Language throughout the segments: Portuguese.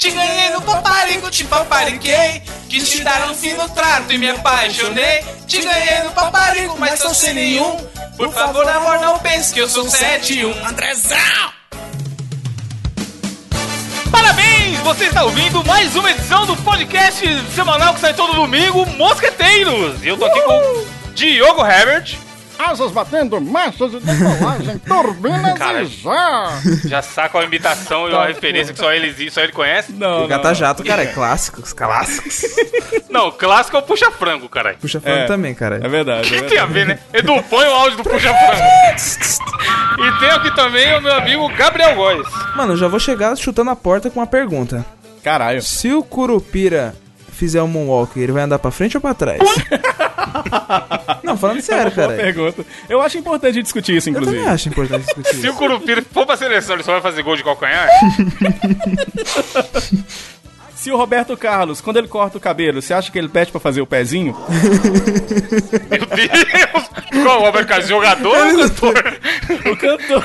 Te ganhei no paparico, te papariquei. Quis te dar um fino trato e me apaixonei. Te ganhei no paparico, mas tô sem nenhum. Por favor, amor, não pense que eu sou 71. Andrezão! Parabéns! Você está ouvindo mais uma edição do podcast semanal que sai todo domingo, Mosqueteiros! E eu tô aqui com Diogo Herbert. Asas batendo, massas de decolagem, turbinas Cara, e já! Já saca a imitação e a referência que só ele, só ele conhece. Não, O Gata Jato, cara, é clássicos, clássicos. Não, clássico é o Puxa Frango, caralho. Puxa frango É. também, cara. É verdade. O que tem a ver, né? Edu, põe o áudio do Puxa Frango. e tem aqui também o meu amigo Gabriel Góes. Mano, eu já vou chegar chutando a porta com uma pergunta. Caralho. Se o Curupira fizer um moonwalk, ele vai andar pra frente ou pra trás? Não, falando sério, Boa cara. pergunta. Eu acho importante a gente discutir isso, Eu inclusive. também acho importante discutir Se o isso. Curupira for pra seleção, ele só vai fazer gol de calcanhar? Se o Roberto Carlos, quando ele corta o cabelo, você acha que ele pede pra fazer o pezinho? Meu Deus! Qual o Robert Carlos? Jogador ou cantor? O cantor.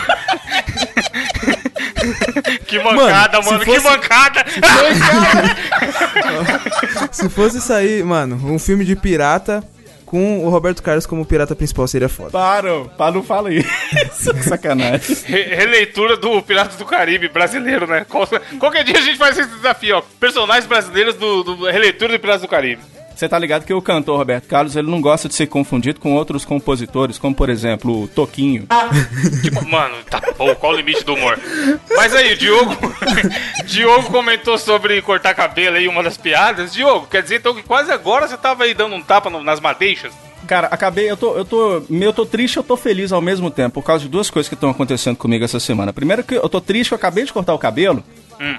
Que mancada, mano, que fosse- mancada! Se fosse sair, mano, um filme de pirata com o Roberto Carlos como pirata principal, seria foda. Para, para, não fala isso. Que sacanagem. Re- releitura do Piratas do Caribe brasileiro, né? Qual- Qualquer dia a gente faz esse desafio, ó. Personagens brasileiros do, do releitura do Piratas do Caribe. Você tá ligado que o cantor Roberto Carlos, ele não gosta de ser confundido com outros compositores, como por exemplo o Toquinho. Tipo, mano, tá bom, qual o limite do humor? Mas aí, o Diogo. Diogo comentou sobre cortar cabelo aí, uma das piadas. Diogo, quer dizer então que quase agora você tava aí dando um tapa no- nas madeixas? Cara, acabei, eu tô, eu tô, eu tô triste e eu tô feliz ao mesmo tempo, por causa de duas coisas que estão acontecendo comigo essa semana. Primeiro que eu tô triste que eu acabei de cortar o cabelo,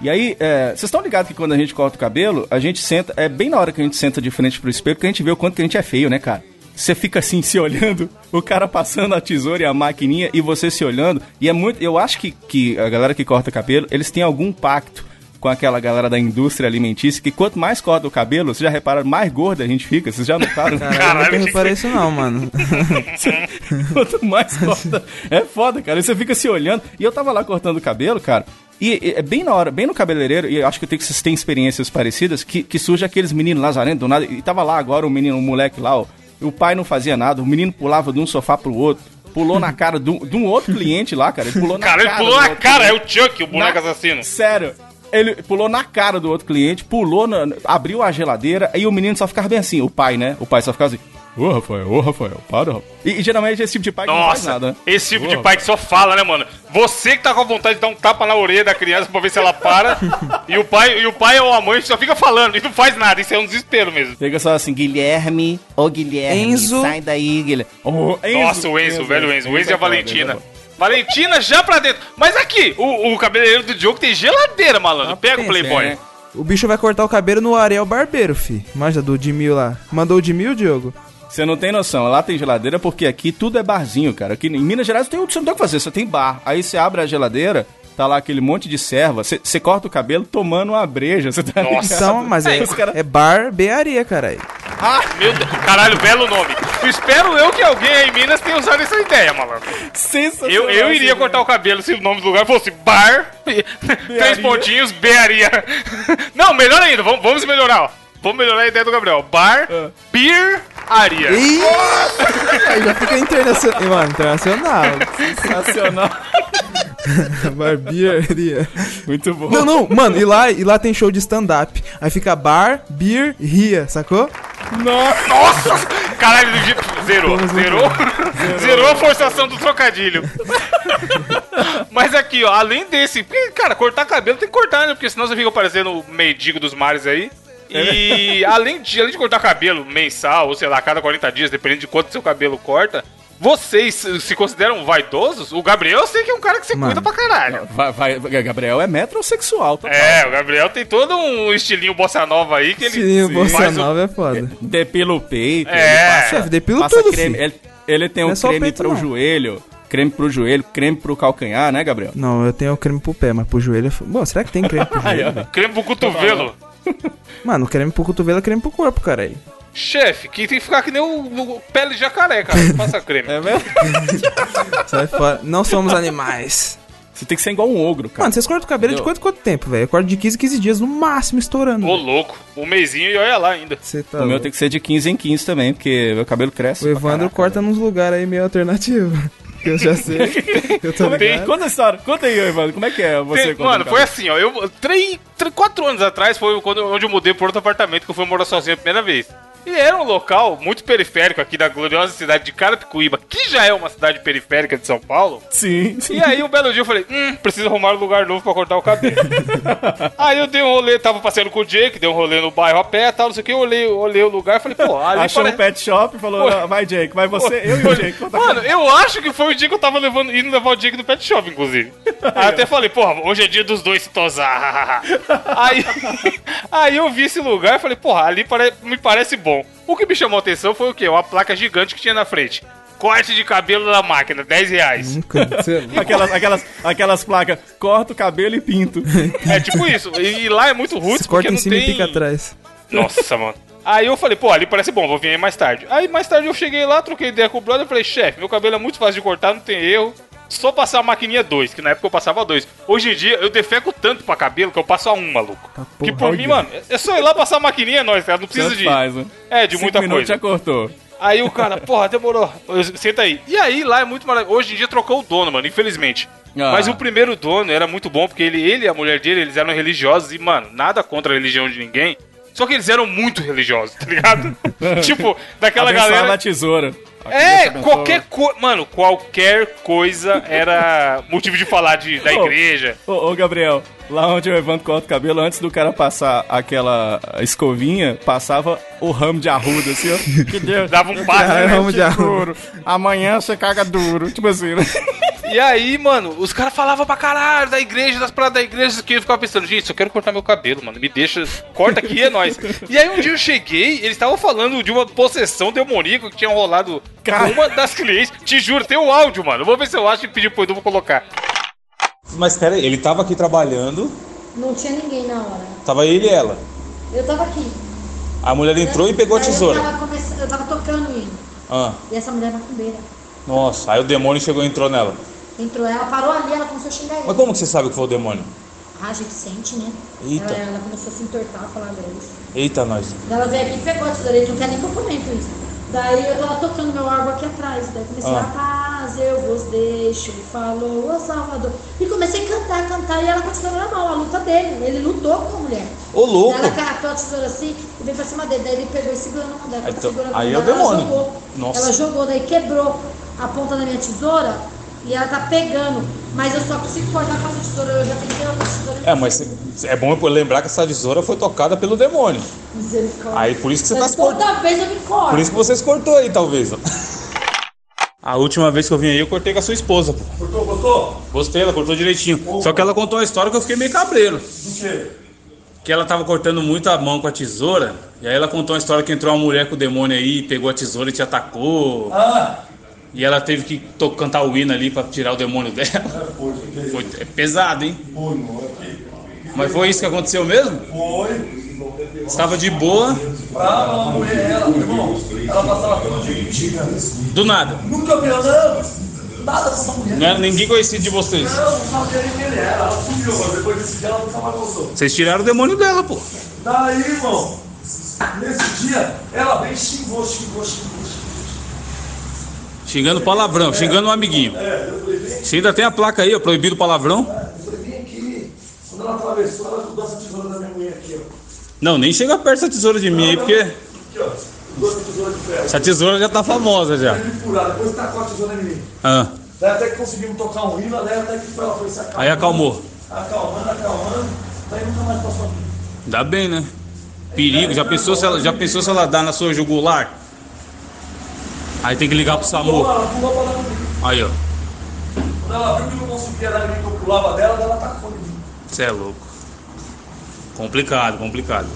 e aí, é, vocês estão ligados que quando a gente corta o cabelo, a gente senta, é bem na hora que a gente senta de frente pro espelho, que a gente vê o quanto que a gente é feio, né, cara? Você fica assim, se olhando, o cara passando a tesoura e a maquininha, e você se olhando, e é muito, eu acho que, que a galera que corta cabelo, eles têm algum pacto com aquela galera da indústria alimentícia, que quanto mais corta o cabelo, vocês já repararam, mais gorda a gente fica, vocês já notaram? Cara, eu Caralho, nunca que- reparei isso não, mano. Quanto mais corta. É foda, cara. E você fica se olhando. E eu tava lá cortando o cabelo, cara. E e é bem na hora, bem no cabeleireiro, e eu acho que eu tenho que vocês têm experiências parecidas, que, que surge aqueles meninos lazarentos do nada. E tava lá agora o menino, o moleque lá, ó. e o pai não fazia nada, o menino pulava de um sofá pro outro. Pulou na cara de um, um outro cliente lá, cara. Ele pulou na Cara, ele cara. pulou do na cara, é o Chuck, o boneco Na- assassino. Sério. Ele pulou na cara do outro cliente, pulou, na- abriu a geladeira, aí o menino só ficava bem assim, o pai, né? O pai só ficava assim, ô Rafael, ô Rafael, para, Rafael. E, e geralmente esse tipo de pai que não faz nada, né? esse tipo de Porra. pai que só fala, né, mano? Você que tá com vontade de dar um tapa na orelha da criança pra ver se ela para, e o pai, e o pai ou a mãe só fica falando e não faz nada. Isso é um desespero mesmo. Chega só assim, Guilherme, ô Guilherme, Enzo. sai daí, Guilherme. Ô, Nossa, o Enzo, o velho Enzo. O Enzo e a é Valentina. Enzo é. Valentina já pra dentro. Mas aqui, o, o cabeleireiro do Diogo tem geladeira, malandro. Pega o Playboy. é. O bicho vai cortar o cabelo no Ariel Barbeiro, fi. Manja do Dimil lá. Mandou o Dimil, Diogo? Você não tem noção, lá tem geladeira porque aqui tudo é barzinho, cara. Aqui em Minas Gerais tem, você não tem o que fazer, você tem bar. Aí você abre a geladeira, tá lá aquele monte de serva, você, você corta o cabelo tomando uma breja, você tá Nossa. Então, mas é, os cara- é barbearia, caralho. Meu Deus, caralho, belo nome. Espero eu que alguém aí em Minas tenha usado essa ideia, malandro. Sensacional. Eu, eu iria cortar o cabelo se o nome do lugar fosse Bar, três pontinhos, Bearia. Não, melhor ainda, vamos, vamos melhorar, ó. Vamos melhorar a ideia do Gabriel. Bar, Ah. Beer, Aria. Ih! Aí já fica internacional. Mano, internacional. Sensacional. barbearia. Muito bom. Não, não, mano, e lá, e lá tem show de stand-up. Aí fica bar, beer, ria, sacou? Nossa. Nossa! Caralho, zerou, Vamos zerou, zerou a forçação do trocadilho. Mas aqui, ó, além desse, porque, cara, cortar cabelo tem que cortar, né? Porque senão você fica parecendo o mendigo dos mares aí. E além de, além de cortar cabelo mensal, ou sei lá, a cada 40 dias, dependendo de quanto seu cabelo corta, vocês se consideram vaidosos? O Gabriel eu sei que é um cara que se Mano. cuida pra caralho. Vai, vai, Gabriel é metrosexual, total. É, o Gabriel tem todo um estilinho bossa nova aí que ele Sim, Bossa faz o- Nova é foda. Depila o peito, É. ele passa, depila passa tudo, creme. Ele, ele tem Não um é creme peito, pro não. joelho, creme pro joelho, creme pro calcanhar, né, Gabriel? Não, eu tenho creme pro pé, mas pro joelho é foda. Bom, será que tem creme pro joelho? creme pro cotovelo. Mano, creme pro cotovelo é creme pro corpo, caralho. Chefe, que tem que ficar que nem o, o pele de jacaré, cara. Passa creme. É mesmo? Sai fora. Não somos animais. Você tem que ser igual um ogro, cara. Mano, vocês cortam o cabelo de Entendeu? quanto quanto tempo, velho? Eu corto de 15 em 15 dias, no máximo, estourando. Ô, louco. Um mêsinho e olha lá ainda. Você tá o meu louco. tem que ser de 15 em 15 também, porque meu cabelo cresce. O Evandro caraca, corta nos lugares aí meio alternativo. Eu já sei. eu ligado. Conta a história. Conta aí, Evandro. Como é que é você Tem- mano, foi assim, ó. Eu, três, três, quatro anos atrás foi quando, onde eu mudei para outro apartamento que eu fui morar sozinho a primeira vez. E era um local muito periférico aqui da gloriosa cidade de Carapicuíba, que já é uma cidade periférica de São Paulo. Sim, sim. E aí, um belo dia eu falei, hum, preciso arrumar um lugar novo pra cortar o cabelo. aí eu dei um rolê, tava passeando com o Jake, dei um rolê no bairro a pé e tal, não sei o que, eu olhei, olhei o lugar e falei, pô, ali Achou parece... um pet shop e falou, Pô. "Ah, vai Jake, vai você, eu e o Jake. Mano, eu acho que foi o dia que eu tava levando, indo levar o Jake no pet shop, inclusive. Aí eu até falei, porra, hoje é dia dos dois se tosar. aí, aí eu vi esse lugar e falei, porra, ali pare- me parece bom. O que me chamou a atenção foi o quê? Uma placa gigante que tinha na frente. Corte de cabelo na máquina, 10 reais. Nunca. É. Aquelas, aquelas, aquelas placas, corta o cabelo e pinto. É tipo isso. E, e lá é muito Você porque corta em não cima tem... e pica atrás. Nossa, mano. Aí eu falei, pô, ali parece bom, vou vir aí mais tarde. Aí mais tarde eu cheguei lá, troquei ideia com o brother e falei, chefe, meu cabelo é muito fácil de cortar, não tem erro. Só passar a maquininha 2, que na época eu passava dois. Hoje em dia eu defeco tanto pra cabelo que eu passo a um, maluco. Que porra, por mim, mano, é só ir lá passar a maquininha, nós, cara. Não precisa de. faz, né? É, de Cinco muita coisa. já cortou. Aí o cara, porra, demorou. Senta aí. E aí lá é muito maravilhoso. Hoje em dia trocou o dono, mano, infelizmente. Ah. Mas o primeiro dono era muito bom, porque ele, ele e a mulher dele, eles eram religiosos e, mano, nada contra a religião de ninguém. Só que eles eram muito religiosos, tá ligado? tipo, daquela Abençoava galera. a tesoura. É, qualquer coisa. Mano, qualquer coisa era motivo de falar de, da Ô. igreja. Ô, ô, Gabriel, lá onde o Evandro corta o cabelo, antes do cara passar aquela escovinha, passava o ramo de arruda, assim, ó. Que Deus. Dava um passe. Caralho, né? ramo de arruda. Amanhã você caga duro. Tipo assim, né? E aí, mano, os caras falavam pra caralho da igreja, das paradas da igreja, que eu ficava pensando, gente, eu quero cortar meu cabelo, mano, me deixa, corta aqui, é nóis. E aí um dia eu cheguei, eles estavam falando de uma possessão demoníaca que tinha rolado Cara. com uma das clientes. Te juro, tem o áudio, mano. Vou ver se eu acho e pedir pro Edu pra colocar. Mas pera aí, ele tava aqui trabalhando, Não tinha ninguém na hora. tava ele e ela. Eu tava aqui. A mulher entrou e pegou a tesoura. Eu tava, eu tava tocando ele. Ah, E essa mulher macumbeira. nossa, aí o demônio chegou e entrou nela. Entrou, ela parou ali, ela começou a xingar ele. Mas como que você sabe que foi o demônio? Ah, a gente sente, né? Eita. Ela, ela começou a se entortar, a falar grosso. Eita, nós. Ela veio aqui e pegou a tesoura, ele não quer nem que eu comento isso. Daí eu tava tocando meu álbum aqui atrás. Daí comecei Ah. a paz, eu vos deixo, falou o Salvador. E comecei a cantar, cantar, e ela continuou normal, a luta dele. Ele lutou com a mulher. Ô, louco! Ela catou a tesoura assim e veio pra cima dele. Daí ele pegou e segurou na mão dela. Aí então- aí mão é o dela, ela demônio. jogou. Nossa. Ela jogou, daí quebrou a ponta da minha tesoura e ela tá pegando. Mas eu só consigo cortar com essa tesoura. Eu já tentei outra tesoura. É, mas cê- é bom eu lembrar que essa tesoura foi tocada pelo demônio. Misericórdia. Aí por isso que você tá Mas se cortando. toda vez eu me corto. Por isso que você se cortou aí, talvez. A última vez que eu vim aí, eu cortei com a sua esposa, pô. Cortou, gostou? Gostei, ela cortou direitinho. Só que ela contou uma história que eu fiquei meio cabreiro. O quê? Que ela tava cortando muito a mão com a tesoura. E aí ela contou uma história que entrou uma mulher com o demônio aí, pegou a tesoura e te atacou. Ah, E ela teve que cantar o hino ali pra tirar o demônio dela. foi, fiquei. Foi é pesado, hein? É? Mas foi isso que aconteceu mesmo? Foi. Estava de boa, Brava, mulher, ela, irmão. Ela passava todo dia do nada. Nunca me. Nada com essa mulher. Não ninguém conhecido de vocês. Não, não sabia nem quem ele era. Ela sumiu, mas depois desse dia ela nunca mais voltou. Vocês tiraram o demônio dela, pô. Daí, irmão, nesse dia, ela xingou, xingou, xingou, xingou. Xingando palavrão, xingando um amiguinho. É, Você ainda tem a placa aí, ó, proibido palavrão? eu falei, vem aqui. Quando ela atravessou, ela jogou essa tesoura da minha mulher aqui, ó. Não, nem chega perto dessa tesoura de mim aí, porque Aqui, ó. Jogou essa tesoura de ferro. essa tesoura já tá famosa já. Depois tacou a tesoura em mim. Ah, Daí até que conseguimos tocar um hino, daí até que ela foi acalmando. aí acalmou. Acalmando, acalmando. Daí nunca mais passou a mim. Dá bem, né? Perigo, já pensou se ela, já pensou se ela dá na sua jugular? Aí tem que ligar pro SAMU. ela pulou pra lá comigo. Aí, ó. Quando ela viu que não conseguia dar que eu pulava dela, ela tacou em mim. Você é louco. Complicado, complicado.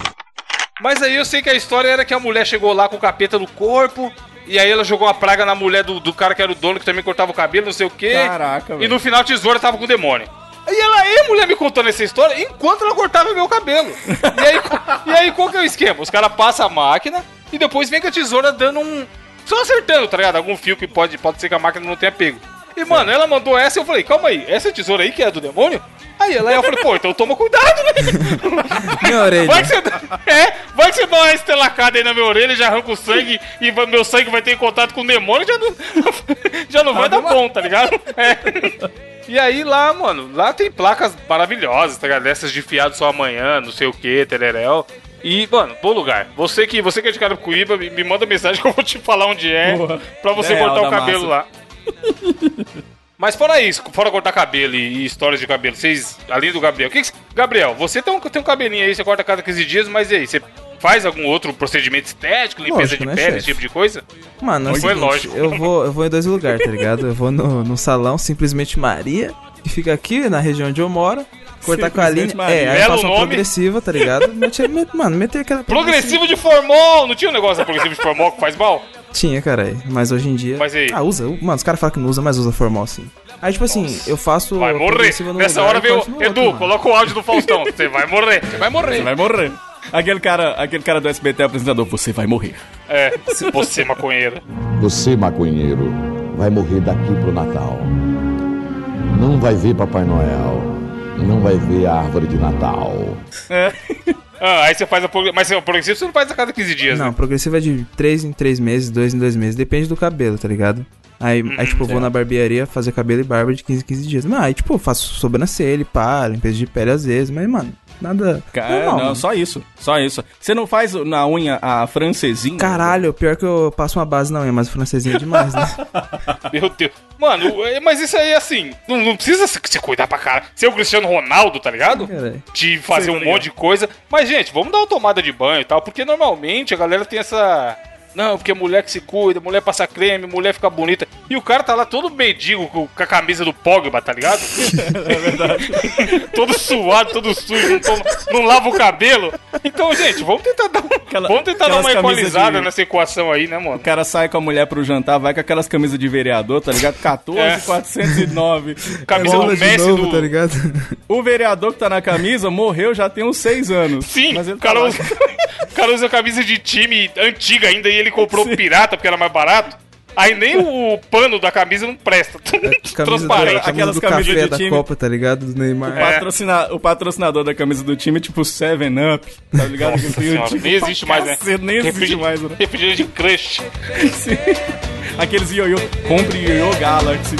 Mas aí eu sei que a história era que a mulher chegou lá com o capeta no corpo. E aí ela jogou uma praga na mulher do, do cara que era o dono, que também cortava o cabelo, não sei o quê. Caraca, E velho. no final a tesoura tava com o demônio. E ela aí, a mulher me contando essa história enquanto ela cortava meu cabelo. E aí, e aí qual que é o esquema? Os caras passam a máquina e depois vem com a tesoura dando um. Só acertando, tá ligado? Algum fio que pode, pode ser que a máquina não tenha pego. E, mano, ela mandou essa e eu falei, calma aí, essa tesoura aí que é do demônio? Aí ela, eu falei, pô, então toma cuidado, né? Minha orelha. Vai que você, é, vai que você dá uma estelacada aí na minha orelha, já arranca o sangue e meu sangue vai ter contato com o demônio, já não, já não vai dar bom, tá ligado? É. E aí lá, mano, lá tem placas maravilhosas, tá ligado? Dessas de fiado só amanhã, não sei o que, tereréu. E, mano, bom lugar. Você que, você que é de Carapicuíba, me, me manda mensagem que eu vou te falar onde é, Boa. pra você Real cortar o cabelo massa. lá. Mas fora isso, fora cortar cabelo e, e histórias de cabelo, vocês, além do Gabriel, o que que, Gabriel, você tem um, tem um cabelinho aí, você corta a cada 15 dias, mas e aí, você faz algum outro procedimento estético, limpeza Lógico, de né, pele, chefe? esse tipo de coisa? Mano, é o seguinte, lógico. Eu vou, eu vou em dois lugares, tá ligado? Eu vou no, no salão, simplesmente Maria, que fica aqui na região onde eu moro. Cortar com a linha. É, aí Belo passa uma nome. progressiva, tá ligado? Mete, met- mano, meter aquela. Progressivo de formol, não tinha um negócio da progressivo de formol que faz mal? Tinha, caralho. Mas hoje em dia. Mas aí? Ah, usa. Mano, os caras falam que não usa, mas usa formal sim. Aí, tipo assim, eu faço. Vai morrer. Nessa lugar hora veio, outro, Edu, mano. coloca o áudio do Faustão, você vai morrer, você vai morrer. Você vai morrer. Aquele cara, aquele cara do SBT apresentador, você vai morrer. É, você maconheiro. Você, maconheiro, vai morrer daqui pro Natal. Não vai ver Papai Noel. Não vai ver a árvore de Natal. Ah, aí você faz a progressiva, mas o progressivo você não faz a cada 15 dias, Não, né? progressiva é de 3 em 3 meses, 2 em 2 meses. Depende do cabelo, tá ligado? Aí, aí tipo, eu vou na barbearia fazer cabelo e barba de 15 em 15 dias. Mas aí, tipo, eu faço sobrancelha, pá, limpeza de pele às vezes. Mas, mano, nada. Cara, normal, não, mano. só isso. Só isso. Você não faz na unha a francesinha? Caralho, pior que eu passo uma base na unha, mas o francesinho é demais, né? Meu Deus. Mano, é, mas isso aí, assim, não, não precisa se, se cuidar pra cara. Ser o Cristiano Ronaldo, tá ligado? Caralho. De fazer Sei, um tá monte de coisa. Mas, gente, vamos dar uma tomada de banho e tal, porque normalmente a galera tem essa. Não, porque mulher que se cuida, mulher passa creme, mulher fica bonita. E o cara tá lá todo medigo com, a camisa do Pogba, tá ligado? é verdade. todo suado, todo sujo, não, toma- não lava o cabelo. Então, gente, vamos tentar dar, um- Aquela- vamos tentar dar uma equalizada de- nessa equação aí, né, mano? O cara sai com a mulher pro jantar, vai com aquelas camisas de vereador, tá ligado? 14,409. Camisa Bola do Messi novo, do. tá ligado? O vereador que tá na camisa morreu já tem uns 6 anos. Sim, Mas ele o, cara tá usa, o cara usa camisa de time antiga ainda e ele comprou pirata porque era mais barato. Aí nem o pano da camisa não presta. Camisa do, Transparente. camisa Aquelas do camisas da time. Copa, tá ligado? Do Neymar. O, patrocina- o patrocinador da camisa do time é tipo 7-Up, tá ligado? Nossa Que tem o senhora, time nem existe mais, né? Nem existe mais, né? Refrigerante de crush. Sim. Aqueles ioiô. Compre ioiô Galaxy.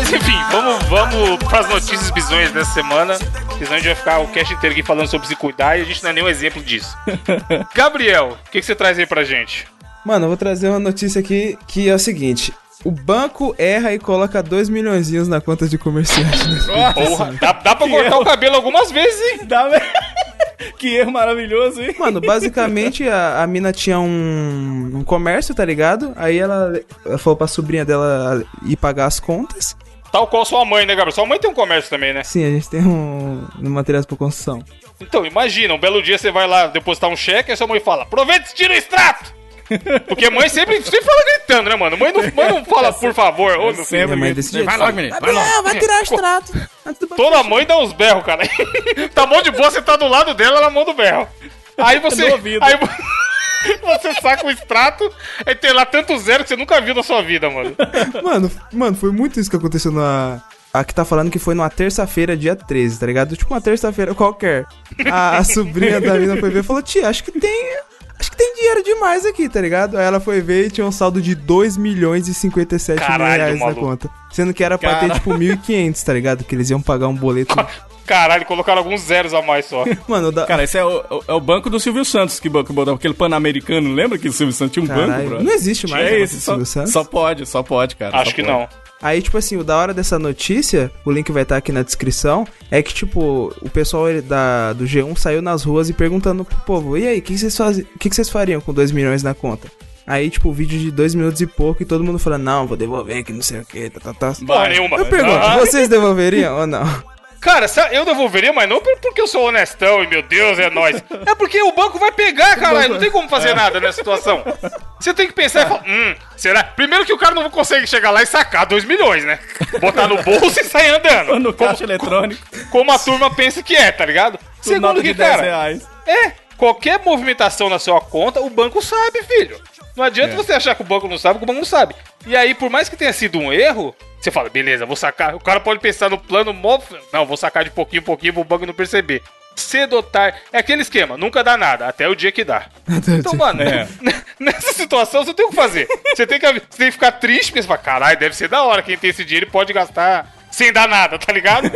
Mas enfim, vamos, vamos pras notícias bizonhas dessa semana. Senão a gente vai ficar o cast inteiro aqui falando sobre se cuidar e a gente não é nenhum exemplo disso. Gabriel, o que, que você traz aí pra gente? Mano, eu vou trazer uma notícia aqui que é o seguinte. O banco erra e coloca 2 milhõezinhos na conta de comerciante. né? Porra, dá, dá pra cortar o cabelo algumas vezes, hein? Dá, velho. Que erro maravilhoso, hein? Mano, basicamente a, a mina tinha um, um comércio, tá ligado? Aí ela, ela falou pra sobrinha dela ir pagar as contas. Tal qual sua mãe, né, Gabriel? Sua mãe tem um comércio também, né? Sim, a gente tem um, um materiais pra construção. Então, imagina, um belo dia você vai lá depositar um cheque e a sua mãe fala: aproveita e tira o extrato! Porque mãe sempre, sempre fala gritando, né, mano? Mãe não, mãe não fala por favor, ô meu filho. Sempre Minha mãe é que- desse jeito. Vai logo, menino. Vai logo. Vai tirar o extrato. Banco Toda mãe dá uns berros, cara. tá mão de boa, você tá do lado dela, na mão do berro. Aí você. No ouvido. Aí você saca o extrato, aí tem lá tanto zero que você nunca viu na sua vida, mano. Mano, mano, foi muito isso que aconteceu na. A que tá falando que foi numa terça-feira, dia 13, tá ligado? Tipo uma terça-feira qualquer. A, a sobrinha da mina foi ver e falou: Tia, acho que tem. Acho que tem dinheiro demais aqui, tá ligado? Aí ela foi ver e tinha um saldo de 2 milhões e 57 mil Caralho, reais na maluco. conta. Sendo que era pra ter, Cara. tipo, 1.500, tá ligado? Que eles iam pagar um boleto. Caralho, colocaram alguns zeros a mais só. Mano, da. Cara, esse é o, é o banco do Silvio Santos que, bo- que botou aquele pan-americano. Lembra que o Silvio Santos tinha um banco, Caralho, bro? não existe mais É banco esse, só, Silvio Santos? só pode, só pode, cara. Acho que pode. não. Aí, tipo assim, o da hora dessa notícia, o link vai estar aqui na descrição, é que, tipo, o pessoal da, do G1 saiu nas ruas e perguntando pro povo, e aí, o que, vocês que, que vocês fariam com 2 milhões na conta? Aí, tipo, vídeo de 2 minutos e pouco e todo mundo falando, não, vou devolver, que não sei o que, tá, tá, tá. Nenhuma. Eu pergunto, Ah. vocês devolveriam ou não? Cara, eu devolveria, mas não por- porque eu sou honestão e meu Deus, é nóis. É porque o banco vai pegar, caralho. Não tem como fazer nada nessa situação. Você tem que pensar e falar, hum, será? Primeiro que o cara não consegue chegar lá e sacar 2 milhões, né? Botar no bolso e sair andando. No caixa eletrônico, Como a turma pensa que é, tá ligado? Segundo que, 10 cara, é, qualquer movimentação na sua conta, o banco sabe, filho. Não adianta É. você achar que o banco não sabe, que o banco não sabe. E aí, por mais que tenha sido um erro, você fala, beleza, vou sacar. O cara pode pensar no plano mó. Não, vou sacar de pouquinho em pouquinho pro banco não perceber. Cedo ou tarde. É aquele esquema, nunca dá nada, até o dia que dá. Então, mano, É. nessa situação você tem o que fazer. Você tem que, você tem que ficar triste, porque você fala, caralho, deve ser da hora. Quem tem esse dinheiro pode gastar sem dar nada, tá ligado?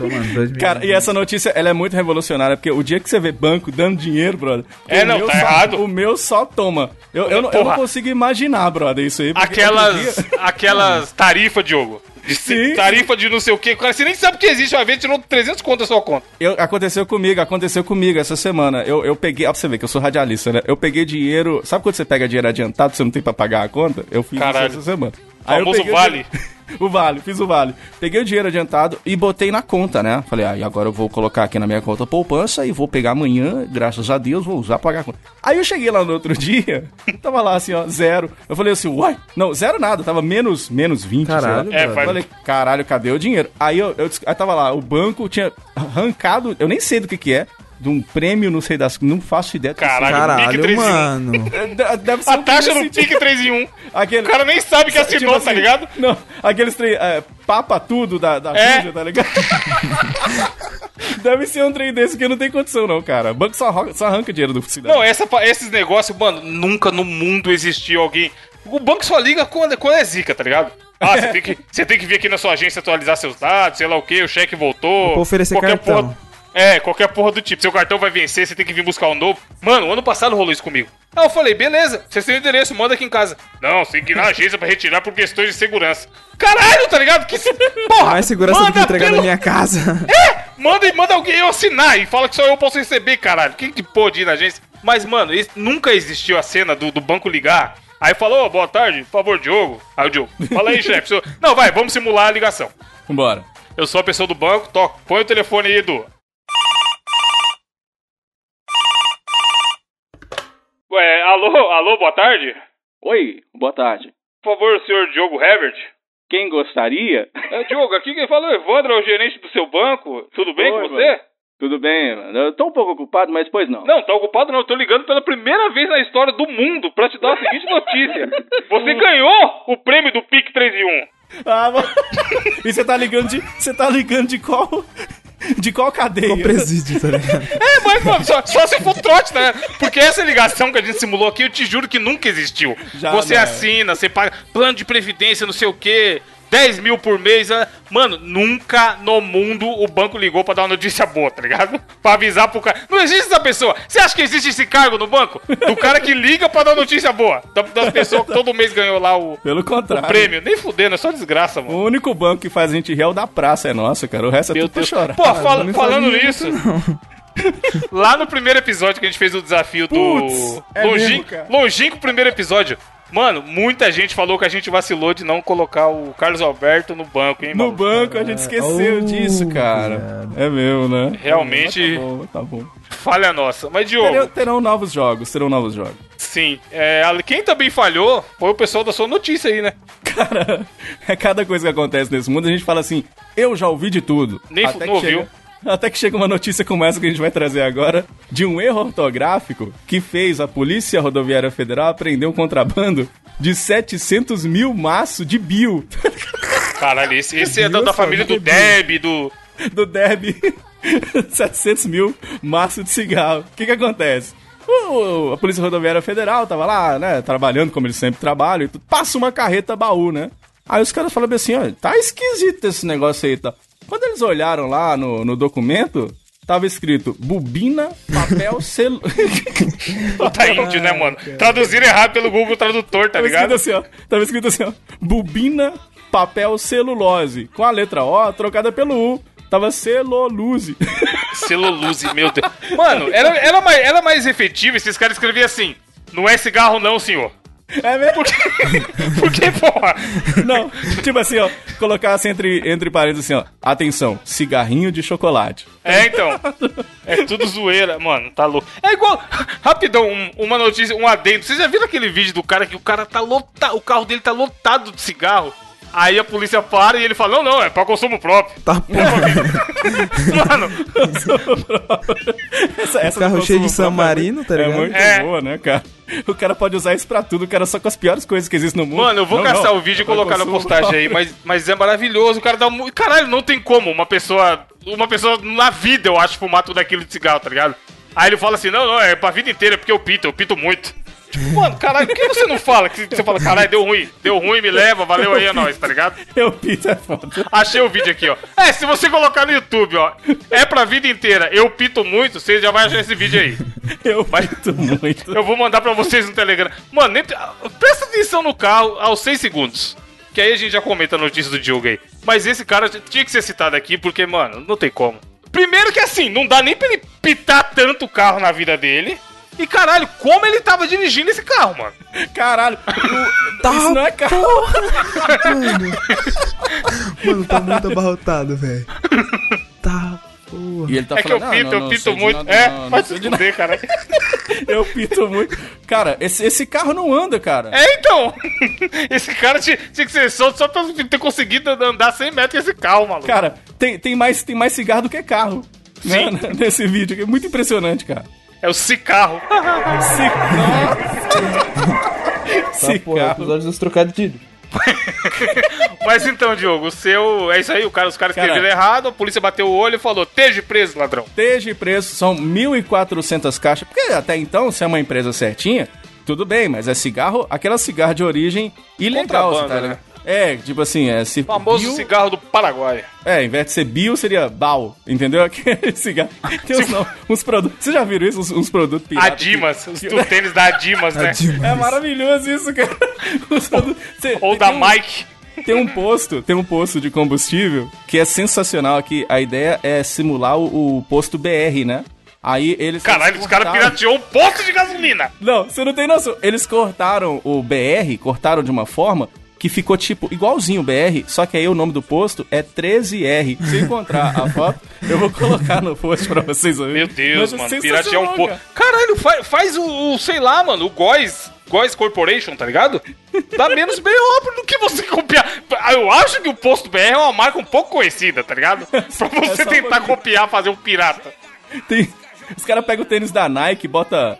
Mano, dois Cara, e essa notícia, ela é muito revolucionária, porque o dia que você vê banco dando dinheiro, brother... É, o não, meu tá só- errado. O meu só toma. Eu, eu, não, eu não consigo imaginar, brother, isso aí. Aquelas, dia- aquelas tarifas, Diogo. De Sim. tarifa de não sei o que. Cara, você nem sabe que existe. Uma vez tirou 300 conto da sua conta. Eu, aconteceu comigo, aconteceu comigo essa semana. Eu, eu peguei, ó, pra você ver que eu sou radialista, né? Eu peguei dinheiro. Sabe quando você pega dinheiro adiantado, você não tem pra pagar a conta? Eu fiz Caralho. isso essa semana. Famoso peguei o vale. dinheiro- o vale, fiz o vale. Peguei o dinheiro adiantado e botei na conta, né? Falei, ah, e agora eu vou colocar aqui na minha conta poupança e vou pegar amanhã, graças a Deus, vou usar pra pagar a conta. Aí eu cheguei lá no outro dia, tava lá assim, ó, zero. Eu falei assim, uai, não, zero nada, tava menos, menos 20, sei lá. Caralho, É, Falei, caralho, cadê o dinheiro? Aí eu, eu, aí tava lá, o banco tinha arrancado, eu nem sei do que que é, de um prêmio, não sei das, não faço ideia. do que Caralho. Pique Caralho, 3 em 1. mano. É, de- Deve ser A um taxa no assim, pique 3 em 1. Aquele, O cara nem sabe que assinou, tipo assim, tá ligado? Não, aqueles trem, é, papa tudo da, da É. Tá ligado? Deve ser um trem desse que não tem condição, não, cara. O banco só arranca, só arranca dinheiro do cidadão. Não, essa, esses negócios, mano, nunca no mundo existiu alguém. O banco só liga quando, quando é zica, tá ligado? Ah, você tem, que, você tem que vir aqui na sua agência atualizar seus dados, sei lá o que, o cheque voltou. Vou oferecer qualquer cartão. Porra, é, qualquer porra do tipo. Seu cartão vai vencer, você tem que vir buscar um novo. Mano, ano passado rolou isso comigo. Aí eu falei, beleza, você tem o endereço, manda aqui em casa. Não, você tem que ir na agência pra retirar por questões de segurança. Caralho, tá ligado? Que se... Porra, Mais segurança do que entregar pelo- na minha casa. é! Manda, e manda alguém eu assinar e fala que só eu posso receber, caralho. Quem que pôde ir na agência? Mas, mano, isso- nunca existiu a cena do, do banco ligar. Aí falou, boa tarde, por favor, Diogo. Aí o Diogo, fala aí, chefe. Não, vai, vamos simular a ligação. Vambora. Eu sou a pessoa do banco, toca, põe o telefone aí, Edu. Ué, alô, alô, boa tarde? Oi, boa tarde. Por favor, senhor Diogo Herbert. Quem gostaria? É, Diogo, aqui quem fala é o Evandro, é o gerente do seu banco. Tudo bem Oi, com você? Tudo bem, mano. Eu tô um pouco ocupado, mas pois não. Não, tá ocupado não. Eu tô ligando pela primeira vez na história do mundo pra te dar a seguinte notícia. Você ganhou o prêmio do PIC 3 em 1. Ah, mano. E você tá ligando de. Você tá ligando de qual. De qual cadeia? O presídio, tá ligado? É, mas, mano, só, só se for trote, né? Porque essa ligação que a gente simulou aqui, eu te juro que nunca existiu. Já você não. assina, você paga plano de previdência, não sei o quê. 10 mil por mês. ah. Mano, nunca no mundo o banco ligou pra dar uma notícia boa, tá ligado? Pra avisar pro cara. Não existe essa pessoa. Você acha que existe esse cargo no banco? Do cara que liga pra dar notícia boa. Da- Das pessoas que todo mês ganhou lá o, Pelo o contrário. prêmio. Nem fudendo, é só desgraça, mano. O único banco que faz a gente rir é o da praça, é nosso, cara. O resto é Meu tudo pra Deus. chorar. Pô, não falando nisso. Lá no primeiro episódio que a gente fez o desafio do. Putz, é longin- mesmo, longínquo primeiro episódio. Mano, muita gente falou que a gente vacilou de não colocar o Carlos Alberto no banco, hein, No mano? banco a gente esqueceu oh, disso, cara. É meu, né? Realmente, Tá bom, tá bom. falha nossa. Mas, Terão, Diogo, terão novos jogos, terão novos jogos. sim. é, quem também falhou foi o pessoal da sua notícia aí, né? Cara, é cada coisa que acontece nesse mundo, a gente fala assim, eu já ouvi de tudo. Nem Até não que chega- ouviu. Até que chega uma notícia como essa que a gente vai trazer agora, de um erro ortográfico que fez a Polícia Rodoviária Federal apreender um contrabando de 700 mil maços de bio Caralho, esse, esse é da, da família do Deb, do. do Deb. 700 mil maços de cigarro. O que que acontece? A Polícia Rodoviária Federal tava lá, né, trabalhando como eles sempre trabalham e. Passa uma carreta baú, né? Aí os caras falam assim, ó, tá esquisito esse negócio aí, tá? Quando eles olharam lá no, no documento, tava escrito bobina, papel, celu... Tá índio, né, mano? Traduziram errado pelo Google Tradutor, tá tava escrito ligado? assim, ó. Tava escrito assim, ó. Bobina, papel, celulose. Com a letra O trocada pelo U. Tava celulose. Celulose, meu Deus. Mano, era, era, mais, era mais efetivo esses caras escreviam assim: não é cigarro, não, senhor. É mesmo? Por quê? Por quê, porra? Não, tipo assim, ó, colocasse entre, entre parênteses assim, ó, atenção, cigarrinho de chocolate. É, então. É tudo zoeira, mano, tá louco. É igual. Rapidão, um- uma notícia, um adendo. Vocês já viram aquele vídeo do cara que o cara tá lotado, o carro dele tá lotado de cigarro? Aí a polícia para e ele fala: Não, não, é pra consumo próprio. Tá porra. Mano, Essa, essa carro do cheio de San próprio Marino, tá É ligado? muito É. boa, né, cara? O cara pode usar isso pra tudo, o cara só com as piores coisas que existem no mundo. mano, eu vou Não, caçar não, o vídeo e colocar na postagem aí, mas, mas é maravilhoso. O cara dá muito. Caralho, não tem como uma pessoa. Uma pessoa na vida, eu acho, fumar tudo aquilo de cigarro, tá ligado? Aí ele fala assim: Não, não, é pra vida inteira, porque eu pito, eu pito muito. Tipo, mano, caralho, por que você não fala? Que você fala, caralho, deu ruim, deu ruim, me leva, valeu aí, é nóis, tá ligado? Eu pito é foda. Achei o vídeo aqui, ó. É, se você colocar no YouTube, ó, é pra vida inteira, eu pito muito, você já vai achar esse vídeo aí. Eu pito muito. Eu vou mandar pra vocês no Telegram. Mano, nem- presta atenção no carro aos 6 segundos. Que aí a gente já comenta a notícia do Diogo aí. Mas esse cara tinha que ser citado aqui, porque, mano, não tem como. Primeiro que assim, não dá nem pra ele pitar tanto o carro na vida dele. E caralho, como ele tava dirigindo esse carro, mano? Caralho, o- isso não é carro. Mano, tá muito abarrotado, velho. Porra. E ele tá é que eu falando, pito, "Não, eu não, pito sei de muito. nada, é, não, sei se de nada." fuder, cara. Eu pito muito. Cara, esse, esse carro não anda, cara. É, então. Esse cara tinha, tinha que ser solto só pra ter conseguido andar 100 metros com esse carro, maluco. Cara, tem, tem, mais, tem mais cigarro do que carro. Sim. né, Nesse vídeo, que é muito impressionante, cara. É o cicarro. Cigarro. Tá, porra, episódio dos trocadilhos. Mas então, Diogo, o seu. É isso aí, o cara, os caras Cara. escreveram errado, a polícia bateu o olho e falou: esteja preso, ladrão. Esteja preço, são 1.400 caixas. Porque até então, se é uma empresa certinha, tudo bem, mas é cigarro, aquela cigarro de origem ilegal, tá né? É, tipo assim, é se O famoso bio- cigarro do Paraguai. É, em vez de ser bio, seria bal, entendeu? Aquele cigarro. Tem uns, não, uns produtos. Vocês já viram isso? Uns, uns produtos piratas. Adimas, que- os tênis da Adimas, né? É maravilhoso isso, cara. Os produtos- Cê- Ou tem da um- Mike. Tem um posto, tem um posto de combustível que é sensacional aqui. A ideia é simular o, o posto BR, né? Aí eles. Caralho, os caras pirateou um posto de gasolina. Não, você não tem noção. Eles cortaram o BR, cortaram de uma forma que ficou tipo igualzinho o BR, só que aí o nome do posto é 13R. Se eu encontrar a foto, eu vou colocar no post pra vocês ouvirem. Meu Deus, Mas é mano, piratear um sensacional, posto. Caralho, faz, faz o, o, sei lá, mano, o Góis. Góis Corporation, tá ligado? Dá menos BO do que você copiar. Eu acho que o posto BR é uma marca um pouco conhecida, tá ligado? Pra você É tentar um copiar, fazer um pirata. Tem- os caras pegam o tênis da Nike bota,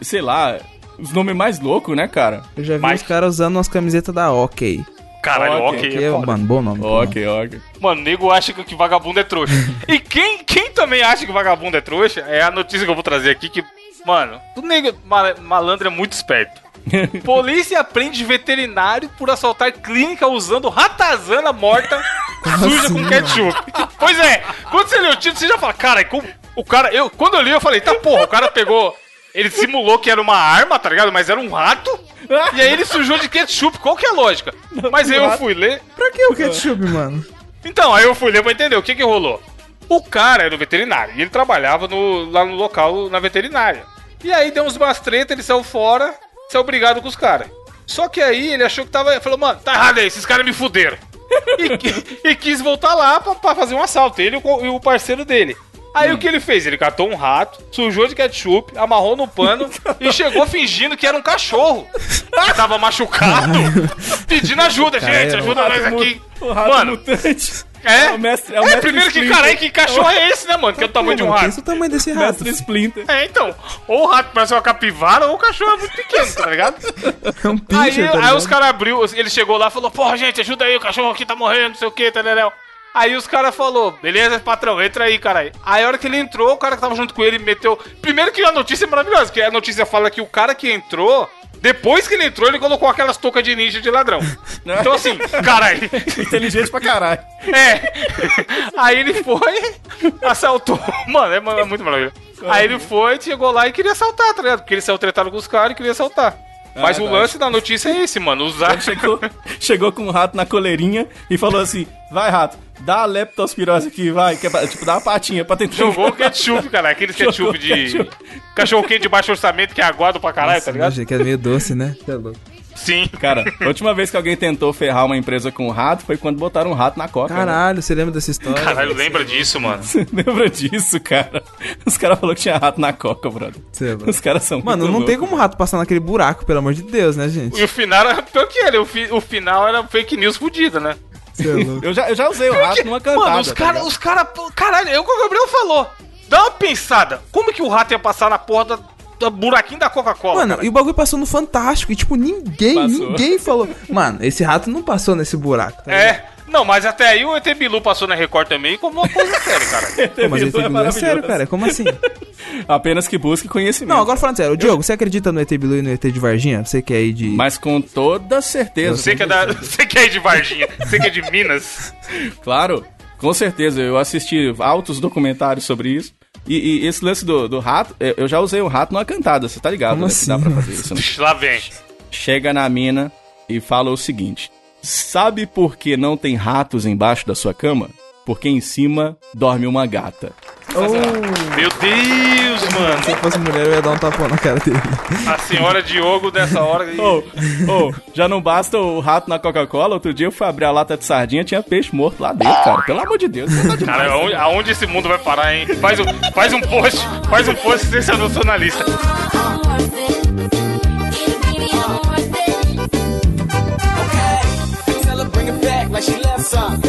sei lá, os nomes mais loucos, né, cara? Eu já vi Mas- os caras usando umas camisetas da OK. Caralho, Ok, ok. É, foda. mano, bom nome. Ok, ok. Mano, o nego acha que vagabundo é trouxa. e quem, quem também acha que vagabundo é trouxa é a notícia que eu vou trazer aqui que, mano, o nego ma- malandro é muito esperto. Polícia prende veterinário por assaltar clínica usando ratazana morta suja assim, com ketchup. pois é, quando você lê o título, você já fala, cara, como- o cara, eu, quando eu li, eu falei, tá porra, o cara pegou, ele simulou que era uma arma, tá ligado? Mas era um rato. E aí ele sujou de ketchup, qual que é a lógica? Mas aí eu fui ler, Pra que o ketchup, mano? então, aí eu fui ler pra entender o que que rolou. O cara era o veterinário e ele trabalhava no- lá no local, na veterinária. E aí deu uns umas treta, ele saiu fora, saiu brigado com os caras. Só que aí ele achou que tava. Falou, mano, tá errado aí, esses caras me fuderam. E, e quis voltar lá pra, pra fazer um assalto, ele e o e o parceiro dele. Aí o que ele fez? Ele catou um rato, sujou de ketchup, amarrou no pano e chegou fingindo que era um cachorro. Que tava machucado, pedindo ajuda, gente, ajuda nós aqui. O rato Mano, mutante. é? É o mestre- é É, o mestre primeiro que, Splinter. caralho, que cachorro é esse, né, mano? Que é o tamanho de um rato. pensa o tamanho desse rato. Mestre Splinter. É, então. Ou o rato parece uma capivara, ou o cachorro é muito pequeno, tá ligado? É um Aí, pincher, tá aí ligado? os caras abriu, ele chegou lá e falou, porra, gente, ajuda aí, o cachorro aqui tá morrendo, não sei o que, tareréu. Aí os caras falou, beleza, patrão, entra aí, caralho. Aí a hora que ele entrou, o cara que tava junto com ele meteu. Primeiro que a notícia é maravilhosa, que a notícia fala que o cara que entrou, depois que ele entrou, ele colocou aquelas toucas de ninja de ladrão. Então assim, caralho. Inteligente pra caralho. É. Aí ele foi, assaltou. Mano, é, é muito maravilhoso. Aí ele foi, chegou lá e queria assaltar, tá ligado? Porque ele saiu tretado com os caras e queria assaltar. Mas o tá. lance da notícia é esse, mano. Usar. Chegou, chegou com um rato na coleirinha e falou assim: vai, rato, dá a leptospirose aqui, vai. Que é pra- tipo, dá uma patinha pra tentar. Jogou o ketchup, cara. Aqueles ketchup de. Cachorro quente de baixo orçamento que é aguado pra caralho, tá ligado? Nossa, que é meio doce, né? Tá louco. Sim. Cara, a última vez que alguém tentou ferrar uma empresa com um rato foi quando botaram um rato na coca. né? Caralho, você lembra dessa história? Caralho, lembra disso, mano. Você lembra disso, cara? Os caras falaram que tinha rato na coca, brother. Você lembra? Os caras são Mano, muito não tem loucos. como o rato passar naquele buraco, pelo amor de Deus, né, gente? E o final era pior que ele. O, fi- o final era fake news fudida, né? Você é louco. Eu já, eu já usei o rato numa cantada. Mano, os tá caras, ligado? os caras, caralho, é o que o Gabriel falou. Dá uma pensada. Como é que o rato ia passar na da buraquinho da Coca-Cola? Mano, cara? e o bagulho passou no Fantástico e, tipo, ninguém, Passou. ninguém falou. Mano, esse rato não passou nesse buraco, tá? É. Não, mas até aí o ET Bilu passou na Record também como uma coisa séria, cara. Pô, mas Bilu é Bilu é sério, maravilhoso. cara. Como assim? Apenas que busque conhecimento. Não, agora falando sério, Diogo, você acredita no ET Bilu e no ET de Varginha? Você que é aí de. Mas com toda certeza. Você que é, da, você que é de Varginha, você que é de Minas. Claro, com certeza. Eu assisti altos documentários sobre isso. E, e esse lance do, do rato, eu já usei o rato numa cantada, você tá ligado? Como né? que Dá assim, pra mano? fazer isso, né? Lá vem. Chega na mina e fala o seguinte: Sabe por que não tem ratos embaixo da sua cama? Porque em cima dorme uma gata. Meu Deus, mano. Se eu fosse mulher, eu ia dar um tapão na cara dele. A senhora Diogo nessa hora. Ô, ô, já não basta o rato na Coca-Cola? Outro dia eu fui abrir a lata de sardinha, tinha peixe morto lá dentro, cara. Pelo amor de Deus, tá demais. Cara, aonde, aonde esse mundo vai parar, hein? Faz um, faz um post, faz um post sensacionalista. Some.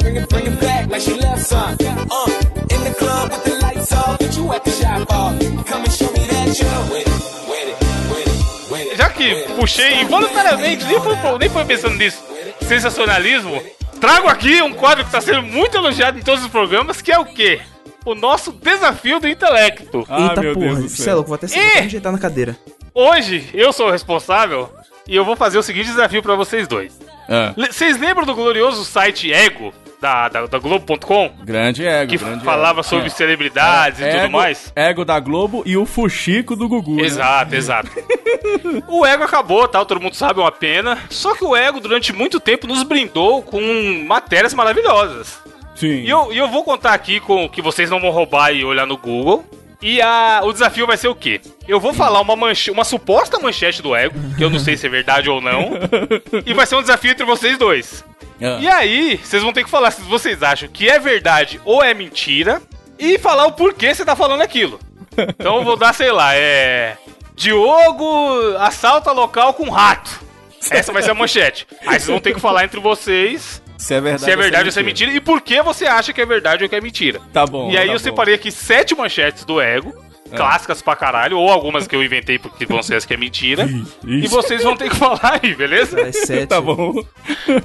Bring it, bring it back like she left some. Uh, in the club with the lights off, but you at the shop off. Come and show me that you're with it, with it, with it, with it. Já que puxei involuntariamente, nem foi, nem foi pensando nisso, sensacionalismo, trago aqui um quadro que está sendo muito elogiado em todos os programas, que é o quê? O nosso desafio do intelecto. Ah, Eita meu porra, Deus do você é vou até, me ajeitar na cadeira. Hoje eu sou o responsável e eu vou fazer o seguinte desafio pra vocês dois. Ah, Vocês lembram do glorioso site Ego da, da, da Globo.com? grande ego, Que grande falava ego. sobre É. celebridades e tudo Ego- mais? Ego da Globo e o Fuxico do Gugu. né? Exato, exato. o ego acabou, tal, todo mundo sabe, é uma pena. Só que o ego, durante muito tempo, nos brindou com matérias maravilhosas. Sim. E eu, e eu vou contar aqui com que vocês não vão roubar e olhar no Google. E a, o desafio vai ser o quê? Eu vou falar uma, manche, uma suposta manchete do ego, que eu não sei se é verdade ou não. e vai ser um desafio entre vocês dois. Ah. E aí, vocês vão ter que falar se vocês acham que é verdade ou é mentira. E falar o porquê você tá falando aquilo. Então eu vou dar, sei lá, é. Diogo assalta local com rato. Essa vai ser a manchete. Aí vocês vão ter que falar entre vocês Se é verdade, se é verdade ou se é mentira e por que você acha que é verdade ou que é mentira. Tá bom. e aí tá eu bom. separei aqui sete manchetes do ego, clássicas pra caralho, ou algumas que eu inventei porque vão ser as que é mentira. E vocês vão ter que falar aí, beleza? As sete. Tá bom.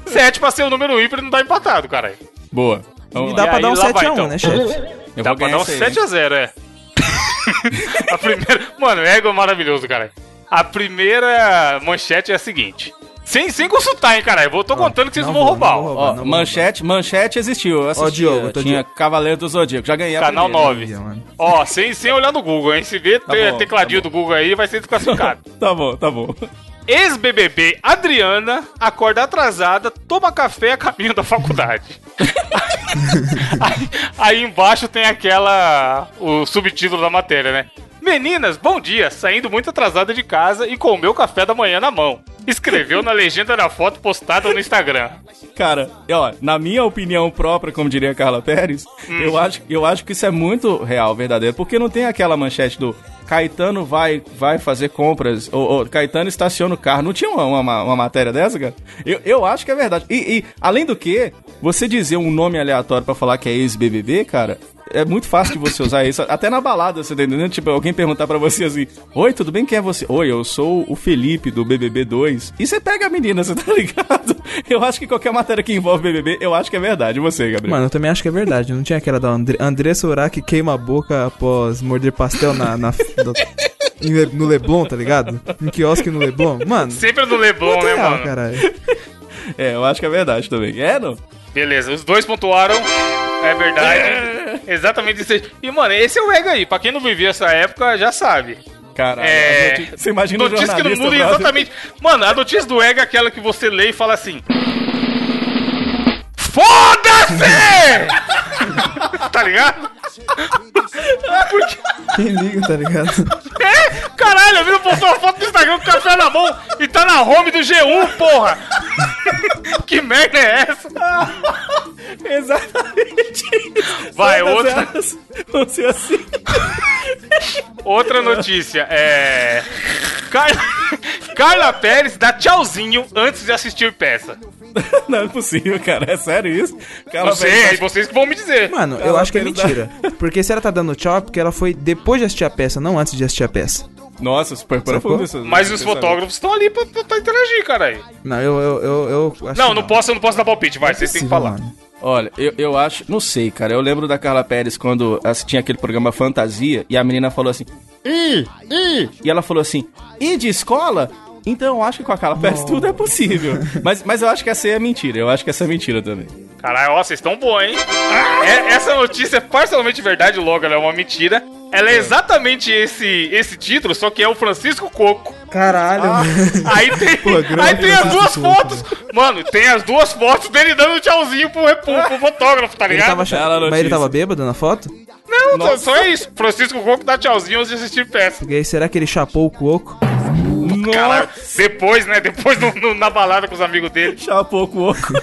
Sete pra ser o número ímpar e não tá empatado, caralho. Boa. Vamos E lá. dá pra aí, dar um lá vai, 7x1, então. né, chefe? Dá pra dar um essa aí. 7x0, é. a primeira. Mano, o ego é maravilhoso, cara. A primeira manchete é a seguinte. Sem, sem consultar, hein, caralho. Eu tô contando que vocês não, vão roubar. não vou ó. roubar, Ó, não vou manchete, manchete existiu. Eu assisti, Diogo, tô tinha Diogo. Cavaleiro do Zodíaco. Já ganhei a Canal primeira. 9. roubar, mano. Ó, sem, sem olhar no Google, hein? Se vê Tá te- bom, tecladinho tá do Google aí, vai ser desclassificado. Tá bom, tá bom. Ex-BBB Adriana acorda atrasada, toma café a caminho da faculdade. aí, aí embaixo tem aquela. o subtítulo da matéria, né? Meninas, bom dia, saindo muito atrasada de casa e com o meu café da manhã na mão. Escreveu na legenda da foto postada no Instagram. Cara, ó, na minha opinião própria, como diria a Carla Pérez, Hum. eu, acho, eu acho que isso é muito real, verdadeiro. Porque não tem aquela manchete do Caetano vai, vai fazer compras, ou, ou Caetano estaciona o carro. Não tinha uma, uma, uma matéria dessa, cara? Eu, eu acho que é verdade. E, e, além do que, você dizer um nome aleatório pra falar que é ex-BBB, cara, é muito fácil de você usar isso. Até na balada, você tá entendendo? Tipo, alguém perguntar pra você assim: Oi, tudo bem? Quem é você? Oi, eu sou o Felipe do BBB 2. E você pega a menina, você tá ligado? Eu acho que qualquer matéria que envolve BBB, eu acho que é verdade. E você, Gabriel? Mano, eu também acho que é verdade. Não tinha aquela da Andre... Andressa Urach queima a boca após morder pastel na, na- do- em Le- no Leblon, tá ligado? Um quiosque no Leblon. Mano, Sempre no Leblon, né, mano? caralho. É, eu acho que é verdade também. É, não? Beleza, os dois pontuaram. É verdade. Exatamente isso aí. E, mano, esse é o ego aí. Pra quem não vivia essa época, já sabe. Caralho. É. notícia- Você imagina o Notícia que não muda exatamente. Mano, a notícia do ego é aquela que você lê e fala assim. Foda-se! tá ligado? Quem liga, tá ligado? É, caralho, Caralho, a mina postou uma foto no Instagram com café na mão e tá na home do G1, porra! que merda é essa? Exatamente. Vai, Todas outra. elas Vão ser assim. Outra notícia é. Carla, Carla Pérez dá tchauzinho antes de assistir peça. Não é possível, cara. É sério isso? Cara, Não sei, é vocês que vão me dizer. Mano, eu Ela acho que é mentira. Porque se ela tá dando tchau, é porque ela foi depois de assistir a peça, não antes de assistir a peça. Nossa, super profundo isso. Mas os fotógrafos estão ali pra, pra- pra interagir, caralho. Não, eu, eu, eu, eu acho Não, que não posso, eu não posso dar palpite, vai, vocês têm que falar. mano. Olha, eu, eu acho. Não sei, cara. Eu lembro da Carla Pérez quando tinha aquele programa Fantasia e a menina falou assim. Ih, ih. E ela falou assim: e de escola? Então eu acho que com a Carla Pérez tudo é possível. mas, mas eu acho que essa aí é mentira. Eu acho que essa é mentira também. Caralho, ó, vocês estão bons, hein? É- essa notícia é parcialmente verdade, logo ela é uma mentira. Ela é exatamente esse, esse título, só que é o Francisco Coco. Caralho, mano. Aí tem, Pô, aí tem as duas Coco. fotos. Mano, tem as duas fotos dele dando tchauzinho pro, pro, pro fotógrafo, tá Ele ligado? tava achando... Bela Mas ele tava bêbado na foto? Não, só- só é isso. Francisco Coco dá tchauzinho antes de assistir peça. Porque aí, será que ele chapou o coco? Caralho, depois, né? Depois no- no- na balada com os amigos dele. Chapou com oco.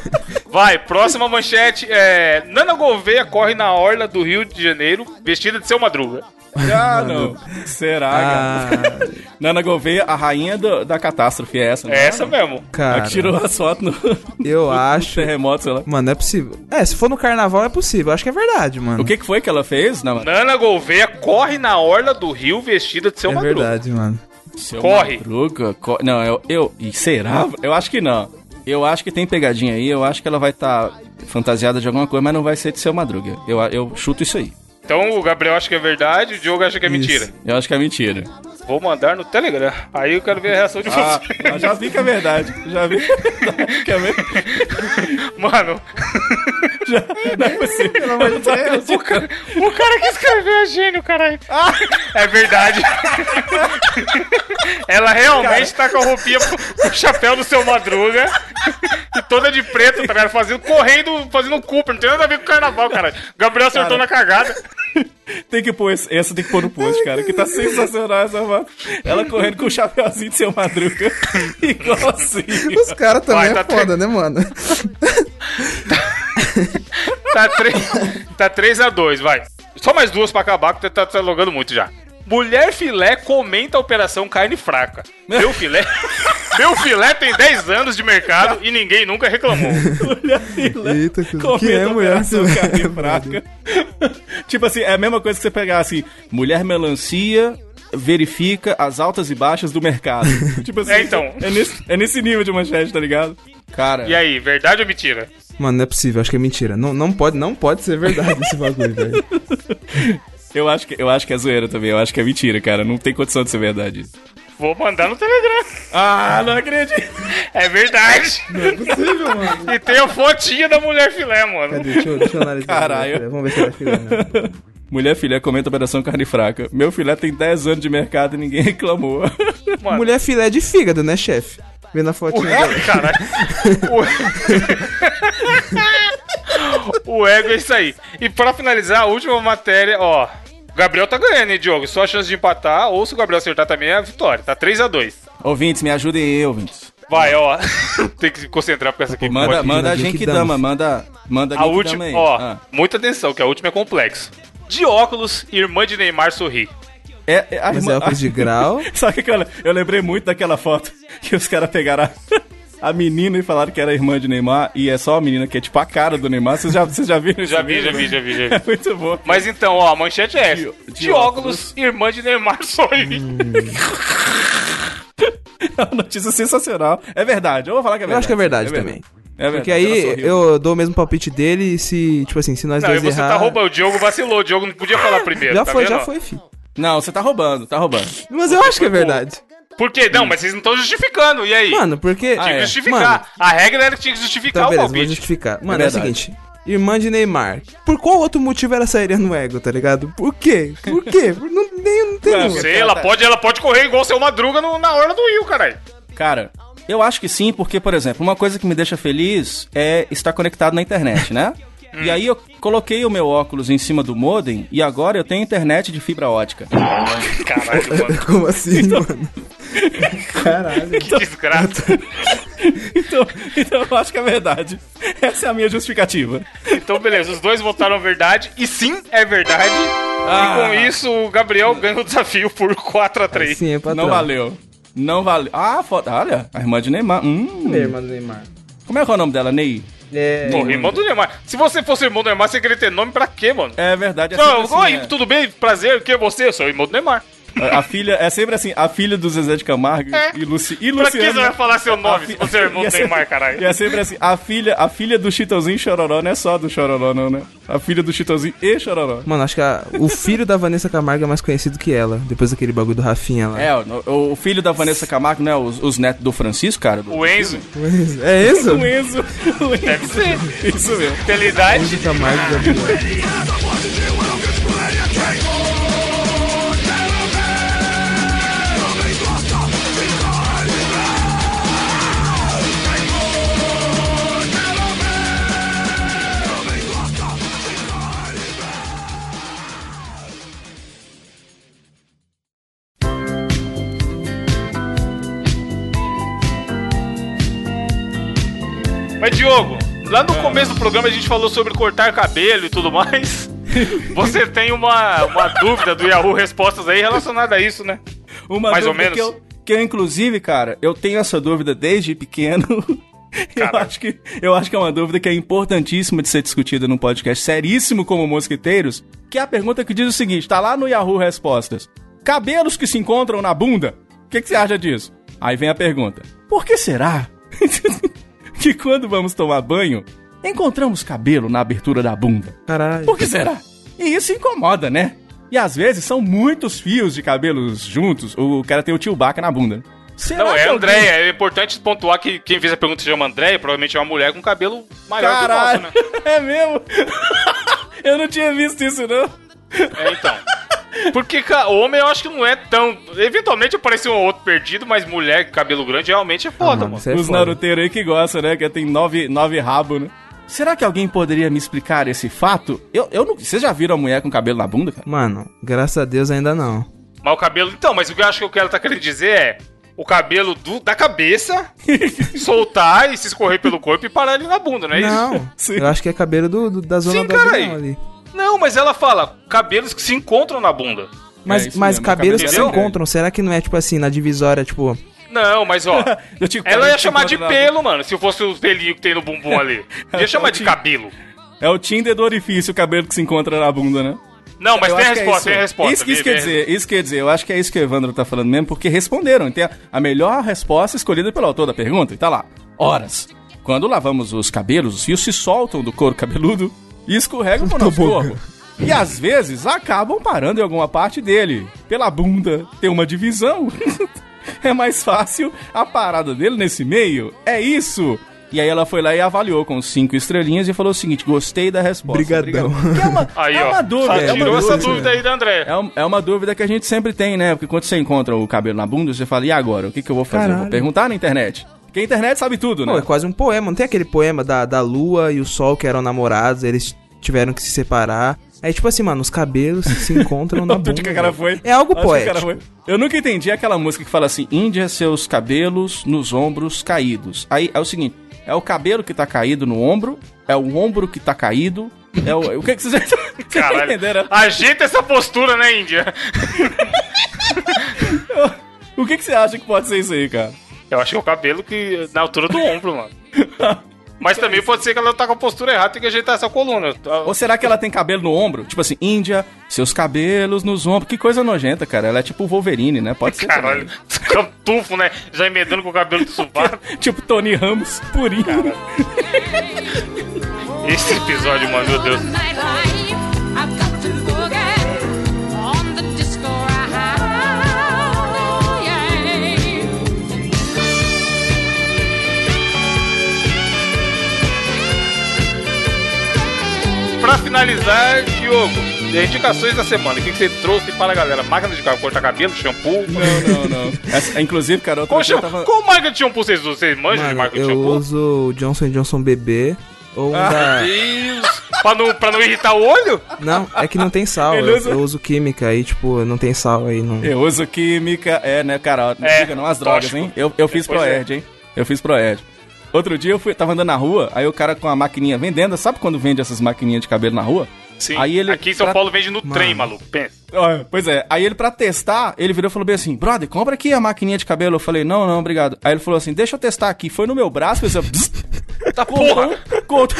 Vai, próxima manchete é. Nana Gouveia corre na orla do Rio de Janeiro vestida de seu madruga. Ah, não. Será, Ah, cara? Nana Gouveia, a rainha do- da catástrofe, é essa, né? É essa mesmo. A cara. que tirou as fotos no Eu acho. terremoto, sei lá. Mano, não é possível. É, se for no carnaval é possível. Acho que é verdade, mano. O que, que foi que ela fez? Não, Nana Gouveia corre na orla do Rio vestida de seu É madruga. verdade, mano. Seu Corre. Madruga, co- Não, eu, eu. E será? Eu acho que não. Eu acho que tem pegadinha aí. Eu acho que ela vai estar fantasiada de alguma coisa, mas não vai ser de seu madruga. Eu, eu chuto isso aí. Então o Gabriel acha que é verdade, o Diogo acha que é Isso. mentira. Eu acho que é mentira. Vou mandar no Telegram. Aí eu quero ver a reação de Ah, vocês. eu já vi que é verdade. Já vi que é verdade. Quer ver? Mano, Já, não é possível. Pelo amor de Deus. o cara, o cara que escreveu é gênio, caralho. É verdade. Ela realmente tá com a roupinha, com o chapéu do seu madruga. E toda de preto, tá ligado? Fazendo, correndo, fazendo um Cooper. Não tem nada a ver com carnaval, caralho. Gabriel acertou na cagada. Tem que pôr esse, essa tem que pôr no post, cara, que tá sensacional essa foto. Ela correndo com o chapéuzinho de seu madruga. Igualzinho. Os caras também Vai, é tá foda, né, mano? Tá 3 tá 3 a 2 vai. Só mais duas pra acabar, que tá, tá logando muito já. Mulher filé comenta a operação carne fraca. Meu filé. Meu filé tem 10 anos de mercado e ninguém nunca reclamou. Mulher filé. Eita, que- que é mulher fraca. tipo assim, é a mesma coisa que você pegar assim, mulher melancia verifica as altas e baixas do mercado. tipo assim, É, então. É nesse, é nesse nível de manchete, tá ligado? Cara, E aí, verdade ou mentira? Mano, não é possível. Acho que é mentira. Não, não, pode, não pode ser verdade esse bagulho, velho. eu acho, que, eu acho que é zoeira também. Eu acho que é mentira, cara. Não tem condição de ser verdade isso. Vou mandar no Telegram. Ah, não acredito. É verdade. Não é possível, mano. E tem a fotinha da mulher filé, mano. Cadê? Deixa eu, deixa eu analisar. Caralho. Vamos ver se é filé. né? Mulher filé comenta operação carne fraca. Meu filé tem 10 anos de mercado e ninguém reclamou. Mano. Mulher filé de fígado, né, chefe? Vendo a fotinha dela. Caralho. O... o ego é isso aí. E pra finalizar, a última matéria, ó. O Gabriel tá ganhando, hein, Diogo? Só a chance de empatar, ou se o Gabriel acertar também é a vitória. Tá 3x2. ouvintes, me ajudem aí, ouvintes. Vai, ó. Tem que se concentrar com essa aqui. Manda, Pode. manda a Genkidama. Manda, manda A última, aí. ó, Ah. muita atenção, que a última é complexo. De óculos, irmã de Neymar sorri. É, é, a Mas irmã- é óculos de grau. Sabe que eu, eu lembrei muito daquela foto que os caras pegaram a, a menina e falaram que era irmã de Neymar e é só a menina que é tipo a cara do Neymar. Vocês já, vocês já viram Já vi, já vi, já vi, já vi. É muito bom. Mas então, ó, a manchete é essa. De- óculos, irmã de Neymar sorri. É uma notícia sensacional. É verdade, eu vou falar que é Eu verdade. acho que é verdade também. É verdade. Porque aí eu dou o mesmo palpite dele e se, tipo assim, se nós Não, dois você errar... tá roubando. O Diogo vacilou. O Diogo não podia falar primeiro. Já tá foi, vendo? já foi, filho. Não, você tá roubando, tá roubando. Mas eu acho que é verdade. Por quê? Não, mas vocês não estão justificando. E aí? Mano, porque... Ah, tinha que é. justificar. A regra era que tinha que justificar Tá, o beleza, vou palpite. justificar. Mano, é, o verdade. seguinte. Irmã de Neymar. Por qual outro motivo ela sairia no ego, tá ligado? Por quê? Por quê? Não, nem, não tem... Não, Sei, ela pode, ela pode correr igual seu Madruga no- na orla do Rio, caralho. Cara, eu acho que sim, porque, por exemplo, uma coisa que me deixa feliz é estar conectado na internet, né? E aí eu coloquei o meu óculos em cima do modem e agora eu tenho internet de fibra ótica. Caralho, mano. Como assim, mano? Caralho. Que desgraça. Então, então eu acho que é verdade. Essa é a minha justificativa. Então, beleza, os dois votaram verdade. E sim, é verdade. Ah. E com isso, o Gabriel ganha o desafio por 4x3. Sim, é patrão. Não valeu. Não valeu. Ah, foto. Olha, a irmã de Neymar. Hum. Cadê a irmã do Neymar? Como é que é o nome dela, Ney? É. Pô, irmão do Neymar. Se você fosse irmão do Neymar, você queria ter nome pra quê, mano? É verdade. É Não, assim, oi, é. tudo bem? Prazer, quem é você? Eu sou o irmão do Neymar. A a filha, é sempre assim, a filha do Zezé de Camargo É. e, Luci, e Pra que Luciano. você vai falar seu nome se fi- você é irmão do sempre- Neymar, caralho? E é sempre assim, a filha, a filha do Chitãozinho e Chororó não é só do Chororó, não, né? A filha do Chitãozinho e Chororó. Mano, acho que a- o filho da Vanessa Camargo é mais conhecido que ela, depois daquele bagulho do Rafinha lá. É, o, o filho da Vanessa Camargo, né? Os, os netos do Francisco, cara. Do, O Enzo. É isso? O Enzo. O Enzo. Deve ser. Isso mesmo. Pela idade. Enzo Camargo Gabriel. Começo do programa a gente falou sobre cortar cabelo e tudo mais. Você tem uma, uma dúvida do Yahoo Respostas aí relacionada a isso, né? Uma Mais ou dúvida menos. Que eu, que eu, inclusive, cara, eu tenho essa dúvida desde pequeno. Eu acho, que, eu acho que é uma dúvida que é importantíssima de ser discutida num podcast seríssimo como Mosquiteiros, que é a pergunta que diz o seguinte, tá lá no Yahoo Respostas. Cabelos que se encontram na bunda? O que, que você acha disso? Aí vem a pergunta. Por que será que quando vamos tomar banho, encontramos cabelo na abertura da bunda? Caralho. Por que será? E isso incomoda, né? E às vezes são muitos fios de cabelos juntos. O cara tem o tio Baca na bunda. Será Não, é alguém- Andréia. É importante pontuar que quem fez a pergunta se chama Andréia, provavelmente é uma mulher com cabelo maior Caralho, que o nosso, né? é mesmo? eu não tinha visto isso, não. É, então. Porque homem eu acho que não é tão. Eventualmente aparece um ou outro perdido, mas mulher com cabelo grande realmente é foda, mano, mano. isso é Os naruteiros aí que gostam, né? Que tem nove, nove rabos, né? Será que alguém poderia me explicar esse fato? Eu, eu não... Vocês já viram a mulher com cabelo na bunda, cara? Mano, graças a Deus ainda não. Mas o cabelo. Então, mas o que eu acho que o que ela tá querendo dizer é. O cabelo do, da cabeça soltar e se escorrer pelo corpo e parar ali na bunda, não é isso? Não, Sim. eu acho que é cabelo do, do- da zona Sim, do abdômen ali. Não, mas ela fala cabelos que se encontram na bunda. Mas, É mas mesmo, cabelos que cabelo se grande. encontram, será que não é tipo assim, na divisória, tipo... Não, mas ó. Eu tinha ela cabelo ia chamar de na pelo, mano, se fosse os pelinhos que tem no bumbum ali. Ia chamar de cabelo. É o Tinder do orifício, o cabelo que se encontra na bunda, né? Não, mas Eu tem a é resposta, isso. tem a resposta. Isso, isso quer dizer, isso quer dizer, eu acho que é isso que o Evandro tá falando mesmo, porque responderam. Tem a, a melhor resposta escolhida pelo autor da pergunta, e tá lá. Horas. Quando lavamos os cabelos, os fios se soltam do couro cabeludo e escorregam pro nosso corpo. E às vezes acabam parando em alguma parte dele. Pela bunda tem uma divisão. é mais fácil a parada dele nesse meio. É isso. E aí ela foi lá e avaliou com cinco estrelinhas e falou o seguinte: gostei da resposta. Brigadão. É uma, Aí, é ó. uma dúvida. Só é uma tirou essa dúvida. dúvida aí da André. É, um- é uma dúvida que a gente sempre tem, né? Porque quando você encontra o cabelo na bunda, você fala, e agora? O que, que eu vou fazer? Eu Vou Caralho. perguntar na internet. Porque a internet sabe tudo, né? Pô, é quase um poema. Não tem aquele poema da, da lua e o sol que eram namorados, eles tiveram que se separar. É tipo assim, mano, os cabelos se encontram na bunda. que cara foi? É algo poético. foi? Eu nunca entendi aquela música que fala assim, Índia, seus cabelos nos ombros caídos. Aí é o seguinte, é o cabelo que tá caído no ombro, é o ombro que tá caído, é o... O que que vocês... Vocês Caralho. entenderam? Ajeita essa postura, né, Índia? O que que você acha que pode ser isso aí, cara? Eu acho que é o cabelo que. na altura do ombro, mano. Mas também pode ser que ela tá com a postura errada, tem que ajeitar essa coluna. Ou será que ela tem cabelo no ombro? Tipo assim, Índia, seus cabelos nos ombros. Que coisa nojenta, cara. Ela é tipo o Wolverine, né? Pode ser. Caralho, fica tufo, né? Já emendando com o cabelo do sovaco. também. Tipo Tony Ramos, purinho. Esse episódio, mano, meu Deus. Finalizar, Diogo, indicações da semana. O que que você trouxe para a galera? Máquina de cortar cabelo, shampoo? Não, não, não. Essa- inclusive, cara, outra Qual, eu tava... Qual marca de shampoo vocês usam? Vocês manjam de marca de eu shampoo? uso o Johnson Johnson bebê ou um Ah, da... Deus! pra, não, pra não irritar o olho? Não, é que não tem sal. Eu, usa- eu uso química aí, tipo, não tem sal aí. Não... Eu uso química, é, né, cara? Não É, diga não as drogas, tóxico. hein? Eu, eu fiz Pois Proerd, hein? Eu fiz Proerd. Outro dia eu fui, tava andando na rua, aí o cara com a maquininha vendendo, sabe quando vende essas maquininhas de cabelo na rua? Sim. Aí ele- Aqui em São pra- Paulo vende no Mano. trem, maluco. Pensa. Pois é, aí ele pra testar, ele virou e falou bem assim, brother, compra aqui a maquininha de cabelo. Eu falei, não, não, obrigado. Aí ele falou assim, deixa eu testar aqui. Foi no meu braço, fez Tá porra! cortou,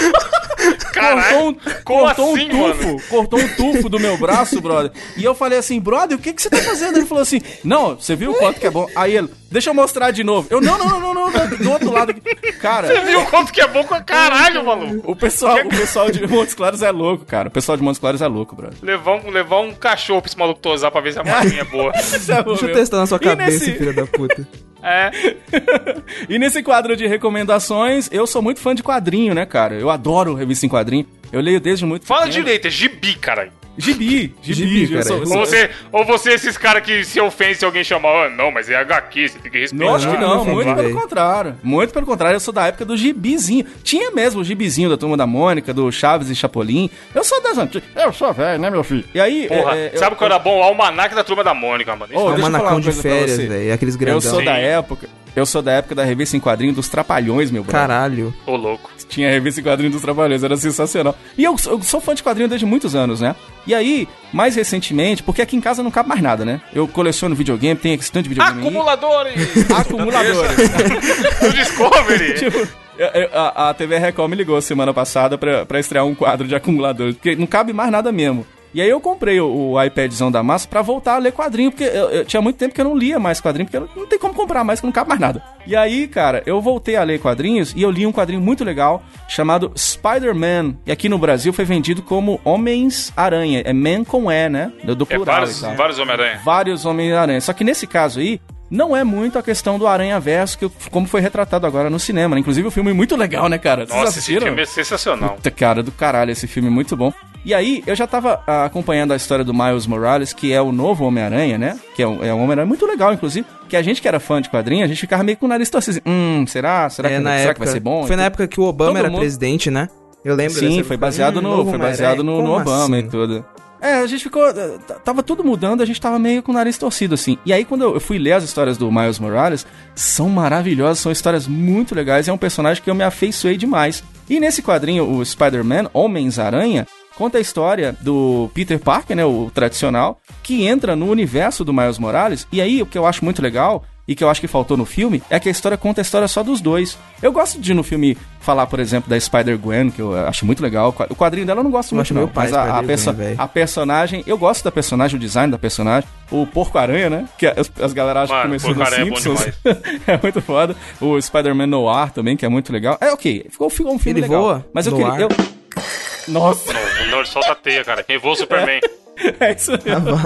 Caralho! cortou, um, cortou assim, um tufo, mano? cortou um tufo do meu braço, brother. E eu falei assim, brother, o que, que você tá fazendo? Ele falou assim, não, você viu o quanto que é bom? Aí ele, deixa eu mostrar de novo. Eu, não, não, não, não, não, não, do outro lado aqui. Cara, Você viu o quanto que é bom com a caralho, maluco? o pessoal, o pessoal de Montes Claros é louco, cara. O pessoal de Montes Claros é louco, brother. Levar um, levar um cachorro pra esse maluco tosar pra ver se a maquininha é boa. Deixa eu testar na sua E cabeça, nesse- filha da puta. É. E nesse quadro de recomendações, eu sou muito fã de quadrinho, né, cara? Eu adoro revista em quadrinho. Eu leio desde muito Fala pequeno. direito, é gibi, caralho. Gibi, gibi, Gibi, eu cara. sou- eu Ou sou- você, ou você é esses caras que se ofende se alguém chamar, ah, não, mas é HQ, você tem que respeitar. Não, acho que Não, não, muito pelo contrário. Muito pelo contrário, eu sou da época do gibizinho. Tinha mesmo o gibizinho da Turma da Mônica, do Chaves e Chapolin. Eu sou das antigas. Eu sou velho, né, meu filho? E aí... Porra, é, é, sabe eu- o que era bom? O almanac da turma da Mônica, mano. É um falar manacão de férias, velho. Aqueles grandão. Eu sou Sim. da época... Eu sou da época da revista em quadrinho dos Trapalhões, meu brother. Caralho. Ô, louco. Tinha a revista em quadrinho dos Trabalhadores, era sensacional. E eu, eu sou fã de quadrinho desde muitos anos, né? E aí, mais recentemente, porque aqui em casa não cabe mais nada, né? Eu coleciono videogame, tem esse tanto de videogame. Acumuladores! Acumuladores. do Discovery! tipo, eu- eu- a, a TV Record me ligou semana passada pra, pra estrear um quadro de acumuladores, porque não cabe mais nada mesmo. E aí eu comprei o, o iPadzão da massa pra voltar a ler quadrinho, porque eu, eu tinha muito tempo que eu não lia mais quadrinho, porque não, tem como comprar mais, que não cabe mais nada. E aí, cara, eu voltei a ler quadrinhos e eu li um quadrinho muito legal chamado Spider-Man. E aqui no Brasil foi vendido como Homens-Aranha. É Man com E, né? Do, do É plural vários, e tal vários Homem-Aranha. vários Homem-Aranha. Só que nesse caso aí, não é muito a questão do Aranha Verso, que, como foi retratado agora no cinema. né? Inclusive, o filme é muito legal, né, cara? Vocês Nossa, esse assistiram? filme é sensacional. Puta, cara, do caralho, esse filme é muito bom. E aí, eu já tava ah, acompanhando a história do Miles Morales, que é o novo Homem-Aranha, né? Que é um, é um Homem-Aranha muito legal, inclusive. Que a gente que era fã de quadrinho, a gente ficava meio com o nariz torcido. assim, Hum, será? Será, É, que, na será época, que vai ser bom? Foi na época que o Obama Todo era mundo- presidente, né? Eu lembro Sim, dessa- foi baseado Hum, no, foi baseado no, no Obama assim? e tudo. É, a gente ficou. eh, Tava tudo mudando, a gente tava meio com o nariz torcido, assim. E aí, quando eu eu fui ler as histórias do Miles Morales, são maravilhosas, são histórias muito legais. É um personagem que eu me afeiçoei demais. E nesse quadrinho, o Spider-Man, Homens-Aranha, conta a história do Peter Parker, né, o tradicional, que entra no universo do Miles Morales. E aí, o que eu acho muito legal e que eu acho que faltou no filme é que a história conta a história só dos dois. Eu gosto de no filme falar, por exemplo, da Spider-Gwen, que eu acho muito legal. O quadrinho dela eu não gosto Eu muito, não. meu pai Mas a, a, perso- a personagem, eu gosto da personagem, o design da personagem. O Porco-Aranha, né? Que as, as galera acham que começou no Porco-Aranha é Simpsons. é muito foda. O Spider-Man Noir também, que é muito legal. É ok, ficou, ficou um filme Ele legal. voa Mas eu queria... Eu... Nossa! Nord solta a teia, cara. Quem voa o Superman. É isso mesmo.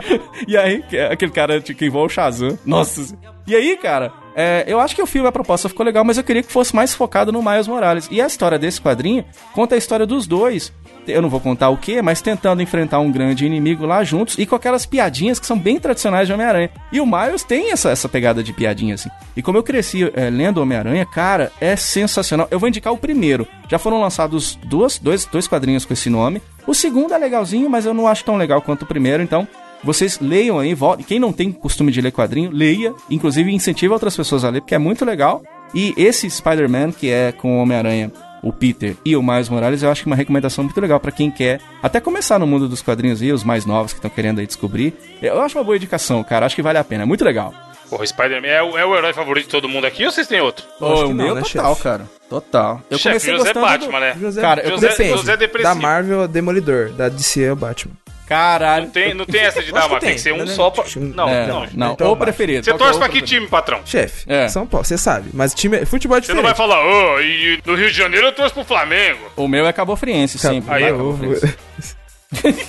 e aí, é aquele cara de quem voa o Shazam. Nossa. E aí, cara, é, eu acho que o filme, a proposta ficou legal, mas eu queria que fosse mais focado no Miles Morales. E a história desse quadrinho conta a história dos dois. Eu não vou contar o que, mas tentando enfrentar um grande inimigo lá juntos e com aquelas piadinhas que são bem tradicionais de Homem-Aranha. E o Miles tem essa, essa pegada de piadinha, assim. E como eu cresci é, lendo Homem-Aranha, cara, é sensacional. Eu vou indicar o primeiro. Já foram lançados duas, dois, dois quadrinhos com esse nome. O segundo é legalzinho, mas eu não acho tão legal quanto o primeiro, então vocês leiam aí, voltem. Quem não tem costume de ler quadrinho, leia. Inclusive, incentiva outras pessoas a ler, porque é muito legal. E esse Spider-Man, que é com o Homem-Aranha, o Peter e o Miles Morales, eu acho que é uma recomendação muito legal pra quem quer até começar no mundo dos quadrinhos e os mais novos que estão querendo aí descobrir. Eu acho uma boa indicação, cara. Acho que vale a pena. É muito legal. Porra, o Spider-Man é, o- é o herói favorito de todo mundo aqui ou vocês têm outro? Ô, acho o meu né, total, chefe? cara. Total. Eu Chefe, comecei José gostando Batman, né? José, Cara, eu José, comecei- José da. Marvel é Demolidor, da DC é o Batman. Caralho. Não tem, não tem essa de dar, mas que tem que ser tem, um né? só pra... Não, É, não. não. Então, o vai. preferido. Você é torce pra que time, patrão? Chefe, É. São Paulo, você sabe. Mas time, futebol é Você não diferente. vai falar, ô, e no Rio de Janeiro eu torço pro Flamengo. O meu é Cabo Friense, Cabo- sempre. Aí, Vai, eu- Cabo Friense.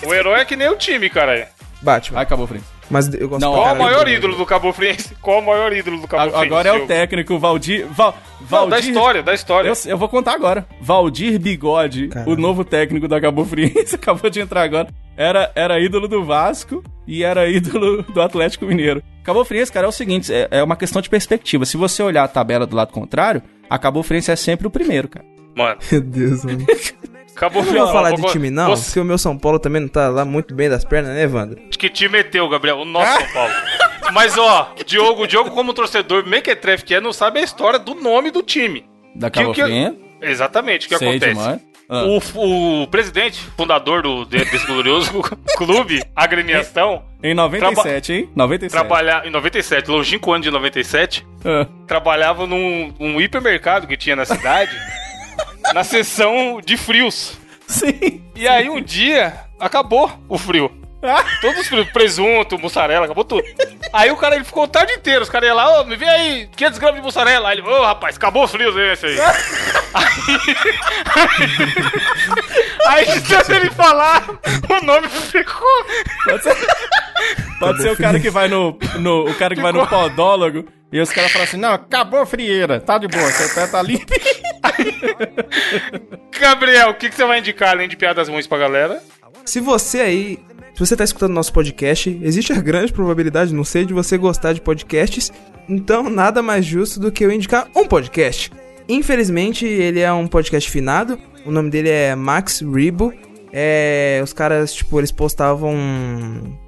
O herói é que nem o time, cara. Batman. Vai, Cabo Friense. Mas eu gosto Não, Qual o maior do- ídolo do Cabo Friense? Qual o maior ídolo do Cabo Friense? Agora é o técnico Valdir. Val, Não, Valdir. da história, da história. Eu, eu vou contar agora. Valdir Bigode, Caralho. o novo técnico da Cabo Friense, acabou de entrar agora. Era, era ídolo do Vasco e era ídolo do Atlético Mineiro. Cabo Friense, cara, é o seguinte: é, é uma questão de perspectiva. Se você olhar a tabela do lado contrário, a Cabo Friense é sempre o primeiro, cara. Mano, Meu Deus, mano. Acabou Eu não vou falar de Você- time, não, porque o meu São Paulo também não tá lá muito bem das pernas, né, Evandro? Que time meteu, Gabriel? O nosso São Paulo. Mas, ó, Diogo, o Diogo, como torcedor mequetrefe que é, não sabe a história do nome do time. Da Que- Cabo que- Fria? Exatamente, o que Sei acontece? demais. Ah. O, o presidente, fundador do, de- desse glorioso clube, agremiação, Em 97, hein? 97. trabalha em 97, longínquo ano de 97, Ah. trabalhava num um hipermercado que tinha na cidade, na seção de frios. Sim. E aí um dia acabou o frio. Todos os frios, presunto, mussarela, acabou tudo. Aí o cara ele ficou o tarde inteiro, os caras iam lá, ô, me vê aí, 500 gramas de mussarela. Aí ele, ô rapaz, acabou o frio esse aí. aí, aí de tanto ele falar, o nome ficou. Pode ser, pode ser o cara que vai no, no- o cara que vai no podólogo e os caras falam assim: "Não, acabou a frieira, tá de boa, seu pé tá limpo". Gabriel, o que, que você vai indicar além de piadas ruins pra galera? Se você aí, se você tá escutando nosso podcast, existe a grande probabilidade, não sei, de você gostar de podcasts, então nada mais justo do que eu indicar um podcast. Infelizmente, ele é um podcast finado, o nome dele é Max Rebo. É, os caras, tipo, eles postavam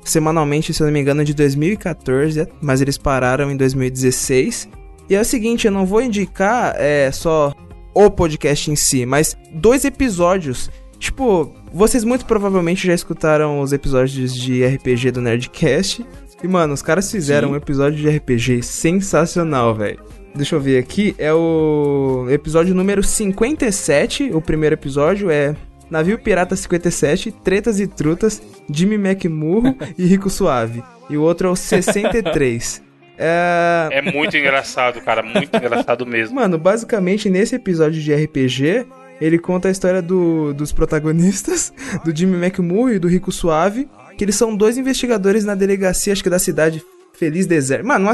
semanalmente, se eu não me engano, de 2014, mas eles pararam em 2016. E é o seguinte, eu não vou indicar é, só o podcast em si, mas dois episódios. Tipo, vocês muito provavelmente já escutaram os episódios de RPG do Nerdcast. E, mano, os caras fizeram Sim. um episódio de RPG sensacional, velho. Deixa eu ver aqui. É o episódio número 57. O primeiro episódio é Navio Pirata 57, Tretas e Trutas, Jimmy McMurro e Rico Suave. E o outro é o 63. É... É muito engraçado, cara, muito engraçado mesmo. Mano, basicamente nesse episódio de RPG, ele conta a história do- dos protagonistas, do Jimmy McMurray e do Rico Suave, que eles são dois investigadores na delegacia, acho que da cidade Feliz Deserto. Mano, uma,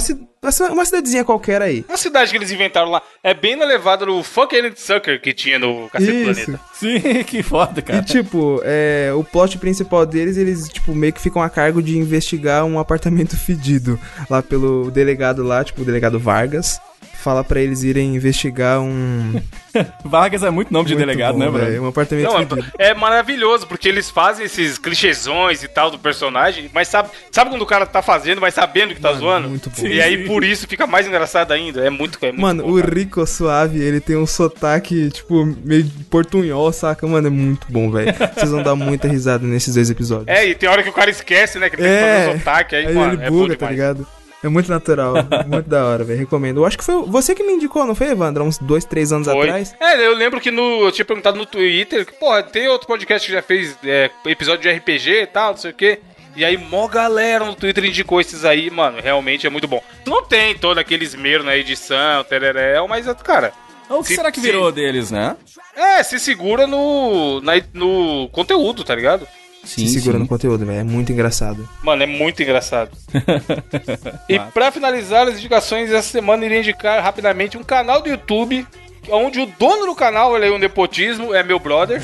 uma cidadezinha qualquer aí. A cidade que eles inventaram lá é bem na levada do Fuck Sucker que tinha no Cacete Isso. Planeta. Sim, que foda, E cara. tipo, é, o plot principal deles, eles tipo meio que ficam a cargo de investigar um apartamento fedido lá pelo delegado lá, tipo o delegado Vargas. Fala pra eles irem investigar um Vargas é muito nome de Muito delegado, bom, né, velho? velho? Um apartamento Não, é, é maravilhoso, porque eles fazem esses clichêsões e tal do personagem, mas sabe, sabe quando o cara tá fazendo, mas sabendo que tá Mano, zoando? muito bom. E aí por isso fica mais engraçado ainda. É muito, é muito Mano, bom, o cara. Rico Suave, ele tem um sotaque, tipo, meio de portunhol, saca? Mano, é muito bom, velho. Vocês vão dar muita risada nesses dois episódios. É, e tem hora que o cara esquece, né? Que ele tem que É, fazer o sotaque, aí, aí mano, ele é buga, tá demais. ligado? É muito natural, muito da hora, velho. Recomendo. Eu acho que foi você que me indicou, não foi, Evandro? Uns dois, três anos Foi. atrás. É, eu lembro que no, eu tinha perguntado no Twitter, que, porra, tem outro podcast que já fez é, episódio de RPG e tal, não sei o quê. E aí, mó galera no Twitter indicou esses aí, mano, realmente é muito bom. Não tem todo aquele esmero na edição, tereréu, mas, cara, O que Se- será que se- virou deles, né? é, se segura no, na- no conteúdo, tá ligado? Sim, Se segura no conteúdo, velho. É muito engraçado. Mano, é muito engraçado. E pra finalizar as indicações, essa semana irei indicar rapidamente um canal do YouTube, onde o dono do canal, aí, um nepotismo, é meu brother.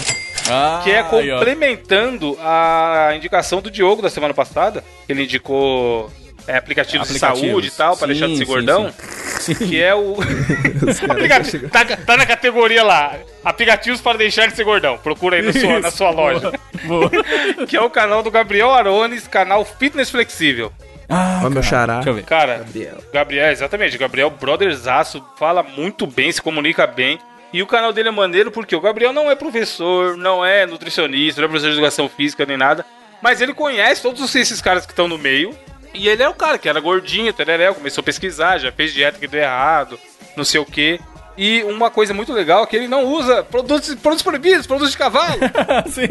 Ah, Que é aí, ó. complementando a indicação do Diogo da semana passada. que Ele indicou é, aplicativos, de Aplicativos. saúde e tal, pra Sim, deixar de ser sim, gordão. sim. Que é o. Aplicativo, tá, tá na categoria lá. Aplicativos para deixar de ser gordão. Procura aí sua- na sua loja. Boa. Que é o canal do Gabriel Arones, canal Fitness Flexível. Ah, meu xará. Deixa eu ver. Cara, Gabriel. Gabriel, exatamente. Gabriel Brotherzaço fala muito bem, se comunica bem. E o canal dele é maneiro porque o Gabriel não é professor, não é nutricionista, não é professor de educação física nem nada. Mas ele conhece todos esses caras que estão no meio. E ele é o cara que era gordinho, tereréu, começou a pesquisar, já fez dieta que deu errado, não sei o quê. E uma coisa muito legal é que ele não usa produtos, produtos proibidos, produtos de cavalo. Sim.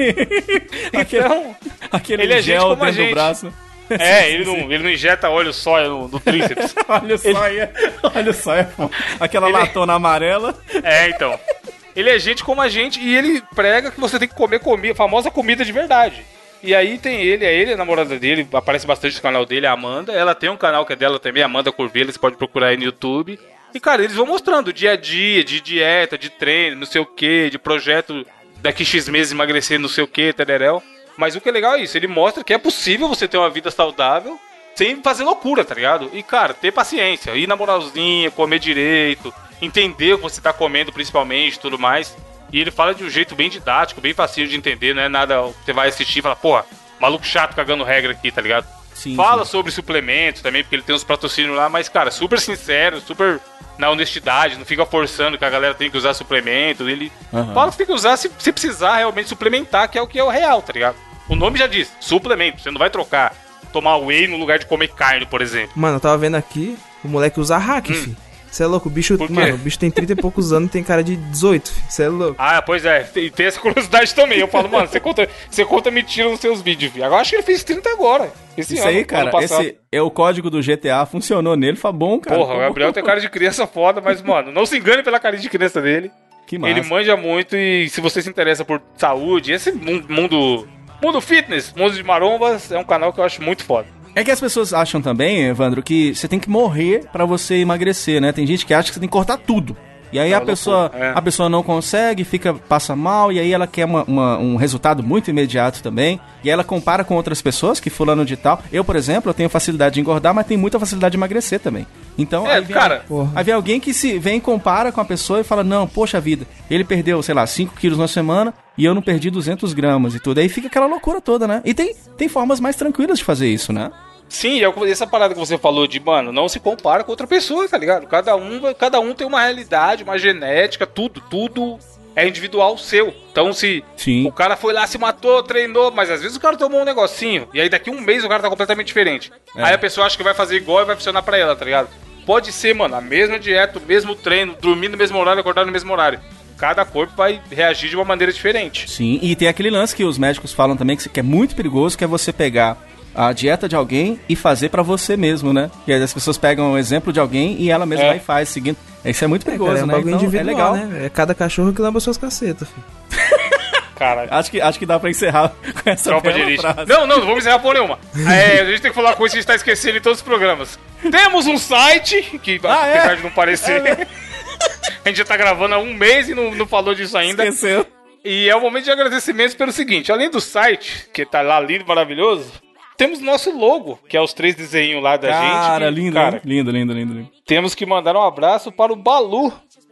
Aquele, Então, aquele ele é gente gel como a gente. braço. é, ele não, ele não injeta óleo soia no, no tríceps. Olha só, aí, olha só, é bom. aquela Ele- latona amarela. É, então. Ele é gente como a gente e ele prega que você tem que comer comida, famosa comida de verdade. E aí tem ele, é ele, a namorada dele, aparece bastante no canal dele, a Amanda. Ela tem um canal que é dela também, Amanda Corvela, você pode procurar aí no YouTube. E, cara, eles vão mostrando dia a dia, de dieta, de treino, não sei o que, de projeto daqui X meses emagrecer, não sei o que, tereréu. Mas o que é legal é isso, ele mostra que é possível você ter uma vida saudável sem fazer loucura, tá ligado? E, cara, ter paciência, ir na moralzinha, comer direito, entender o que você tá comendo principalmente tudo mais. E ele fala de um jeito bem didático, bem facinho de entender, não é nada. Você vai assistir e fala, porra, maluco chato cagando regra aqui, tá ligado? Sim, Fala sim. sobre suplementos também, porque ele tem uns patrocínios lá, mas, cara, super sincero, super na honestidade, não fica forçando que a galera tem que usar suplemento. Ele Aham. fala que tem que usar se, se precisar realmente suplementar, que é o que é o real, tá ligado? O nome já diz, suplemento, você não vai trocar, tomar whey no lugar de comer carne, por exemplo. Mano, eu tava vendo aqui, o moleque usa hack, fi. Você é louco, o bicho, mano, o bicho tem 30 e poucos anos e tem cara de 18, fi. Você é louco. Ah, pois é, e tem essa curiosidade também. Eu falo, mano, você conta, você conta mentira nos seus vídeos, filho. Agora acho que ele fez 30 agora. Esse Isso ano, aí, cara, passado. esse é o código do GTA, funcionou nele, foi bom, cara. Porra, o Gabriel tem cara de criança foda, mas, mano, não se engane pela carinha de criança dele. Que massa. Ele manja muito e se você se interessa por saúde, esse mun- mundo. Mundo fitness, mundo de marombas, é um canal que eu acho muito foda. É que as pessoas acham também, Evandro, que você tem que morrer pra você emagrecer, né? Tem gente que acha que você tem que cortar tudo. E aí É a pessoa, é. a pessoa não consegue, fica passa mal, e aí ela quer uma- uma- um resultado muito imediato também. E aí ela compara com outras pessoas, que fulano de tal. Eu, por exemplo, eu tenho facilidade de engordar, mas tenho muita facilidade de emagrecer também. Então, É, aí vem, cara. Aí vem alguém que se vem e compara com a pessoa e fala, não, poxa vida, ele perdeu, sei lá, 5 quilos na semana e eu não perdi 200 gramas e tudo. Aí fica aquela loucura toda, né? E tem, tem formas mais tranquilas de fazer isso, né? Sim, é essa parada que você falou de, mano, não se compara com outra pessoa, tá ligado? Cada um, cada um tem uma realidade, uma genética, tudo, tudo é individual seu. Então se Sim. o cara foi lá, se matou, treinou, mas às vezes o cara tomou um negocinho, e aí daqui um mês o cara tá completamente diferente. É. Aí a pessoa acha que vai fazer igual e vai funcionar pra ela, tá ligado? Pode ser, mano, a mesma dieta, o mesmo treino, dormir no mesmo horário, acordar no mesmo horário. Cada corpo vai reagir de uma maneira diferente. Sim, e tem aquele lance que os médicos falam também que é muito perigoso, que é você pegar a dieta de alguém e fazer pra você mesmo, né? E aí as pessoas pegam o exemplo de alguém e ela mesma É. vai e faz, seguindo. Isso é muito É, perigoso, cara, é um né? bagulho Então, individual, é legal. né? É cada cachorro que lamba suas cacetas. Cara, Acho que, acho que dá pra encerrar com essa Tropa de elite. frase. Não, não, não vamos encerrar por nenhuma. É, a gente tem que falar coisa que a gente tá esquecendo em todos os programas. Temos um site, que Ah, é? apesar de não parecer, a gente já tá gravando há um mês e não, não falou disso ainda. Esqueceu. E é o momento de agradecimentos pelo seguinte: além do site, que tá lá lindo, maravilhoso, temos nosso logo, que é os três desenhos lá da Cara, gente. que, lindo, cara, lindo, lindo, lindo, lindo. temos que mandar um abraço para o Balu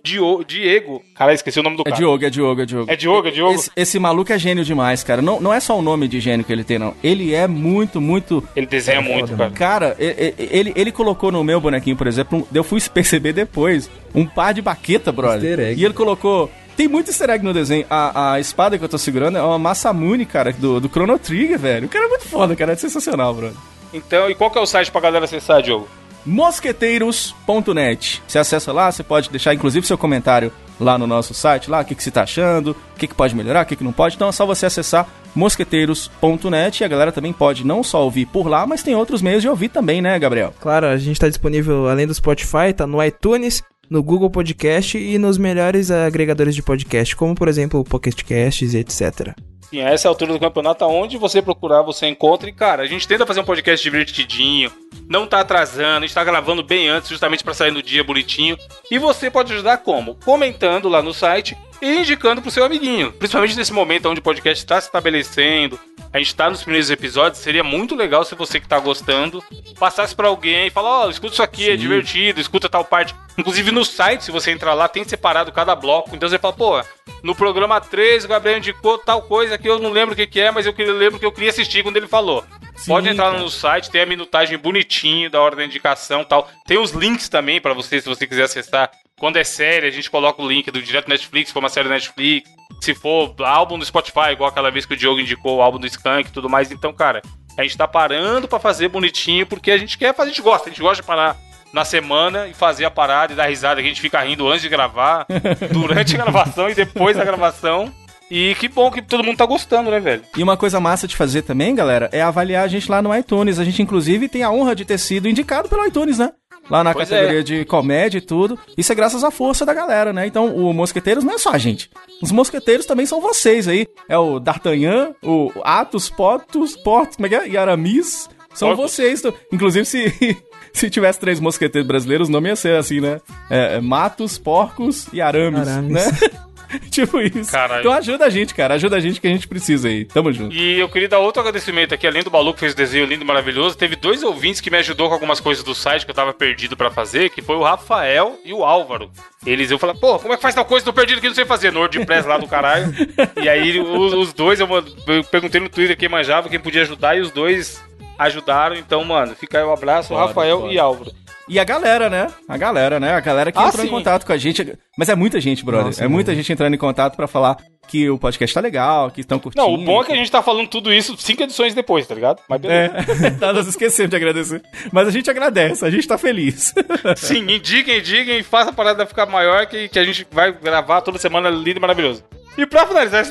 Dio- Diego. Cara, esqueci o nome do É cara. Diogo, é Diogo, é Diogo. É Diogo, é Diogo. Esse, esse maluco é gênio demais, cara. Não, não é só o nome de gênio que ele tem, não. Ele é muito, muito. Ele desenha muito, cara. Cara, ele, ele colocou no meu bonequinho, por exemplo, um- eu fui perceber depois, um par de baqueta, brother. E ele colocou. Tem muito easter egg no desenho. A, a espada que eu tô segurando é uma Masamune, cara, do, do Chrono Trigger, velho. O cara é muito foda, cara. É sensacional, brother. Então, e qual que é o site pra galera acessar, Diogo? mosqueteiros.net. Você acessa lá, você pode deixar inclusive seu comentário lá no nosso site, lá, o que, que você tá achando, o que, que pode melhorar, o que, que não pode. Então é só você acessar mosqueteiros.net e a galera também pode não só ouvir por lá, mas tem outros meios de ouvir também, né, Gabriel? Claro, a gente tá disponível além do Spotify, tá no iTunes, no Google Podcast e nos melhores agregadores de podcast, como por exemplo o Pocket Casts e etc. Sim, a essa altura do campeonato, aonde você procurar, você encontra. E, cara, a gente tenta fazer um podcast divertidinho, não tá atrasando, a gente tá gravando bem antes, justamente pra sair no dia bonitinho. E você pode ajudar como? Comentando lá no site e indicando pro seu amiguinho. Principalmente nesse momento onde o podcast está se estabelecendo, a gente tá nos primeiros episódios, seria muito legal se você que tá gostando passasse pra alguém e falar, ó, escuta isso aqui, é Sim. divertido, escuta tal parte. Inclusive no site, se você entrar lá, tem separado cada bloco. Então você fala, pô, no programa 3 o Gabriel indicou tal coisa que eu não lembro o que, que é, mas eu lembro que eu queria assistir quando ele falou. Pode entrar cara. no site, tem a minutagem bonitinho da hora da indicação e tal. Tem os links também pra você, se você quiser acessar. Quando é série, a gente coloca o link do direto Netflix, se for uma série Netflix. Se for álbum do Spotify, igual aquela vez que o Diogo indicou o álbum do Skank e tudo mais. Então, cara, a gente tá parando pra fazer bonitinho, porque a gente quer fazer, a gente gosta, a gente gosta de parar na semana e fazer a parada e dar risada, que a gente fica rindo antes de gravar, durante a gravação e depois da gravação. E que bom que todo mundo tá gostando, né, velho? E uma coisa massa de fazer também, galera, é avaliar a gente lá no iTunes. A gente, inclusive, tem a honra de ter sido indicado pelo iTunes, né? Lá na Pois categoria é. de comédia e tudo. Isso é graças à força da galera, né? Então, o Mosqueteiros não é só a gente. Os mosqueteiros também são vocês aí. É o D'Artagnan, o Atos, Potos, Portos, como é que é? E Aramis. São Porcos. vocês. Inclusive, se, se tivesse três mosqueteiros brasileiros, o nome ia ser assim, né? É, é Matos, Porcos e Arames, Arames. né? tipo isso. Caralho. Então ajuda a gente, cara. Ajuda a gente que a gente precisa aí. Tamo junto. E eu queria dar outro agradecimento aqui, além do Balu que fez o desenho lindo e maravilhoso, teve dois ouvintes que me ajudou com algumas coisas do site que eu tava perdido pra fazer, que foi o Rafael e o Álvaro. Eles, eu falei, pô, como é que faz tal coisa? Tô perdido aqui, não sei fazer. No WordPress lá do caralho. e aí os, os dois, eu, eu perguntei no Twitter quem manjava, quem podia ajudar, e os dois ajudaram. Então, mano, fica aí o abraço, Foda, Rafael foda. e Álvaro. E a galera, né? A galera, né? A galera que Ah, entrou em sim. contato com a gente. Mas é muita gente, brother. Nossa, é muita gente entrando em contato pra falar que o podcast tá legal, que estão curtindo. Não, o bom é que a gente tá falando tudo isso cinco edições depois, tá ligado? Mas beleza. É, tá, nós esquecemos de agradecer. Mas a gente agradece, a gente tá feliz. Sim, indiquem, indiquem, faça a parada ficar maior que, que a gente vai gravar toda semana lindo e maravilhoso. E pra finalizar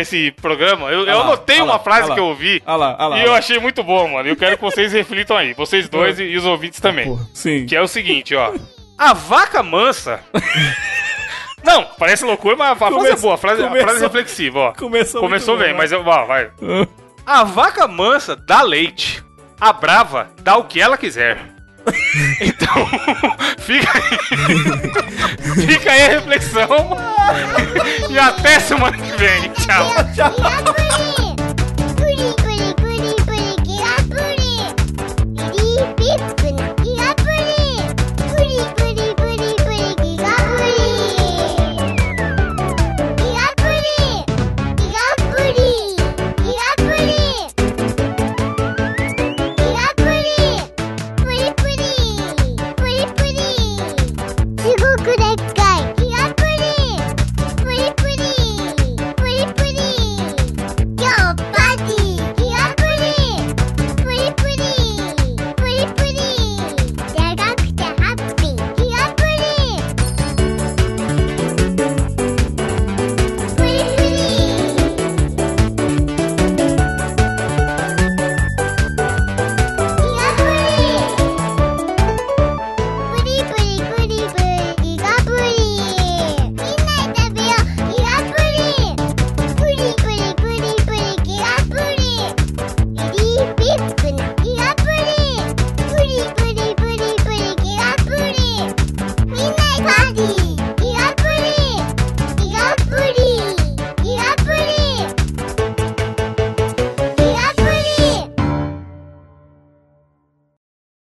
esse, programa, eu, eu lá, anotei ah uma frase ah que eu ouvi Ah lá, ah lá, e ah eu achei muito boa, mano. Eu quero que vocês reflitam aí, vocês dois e, e os ouvintes também. Sim. Que é o seguinte, ó. A vaca mansa. Não, parece loucura, mas a frase é boa, a frase, a começou- frase é reflexiva, ó. Começou Começou bem, mas eu, ó, vai. A vaca mansa dá leite. A brava dá o que ela quiser. Então, fica aí. fica aí a reflexão. e até semana que vem. Tchau. Tchau.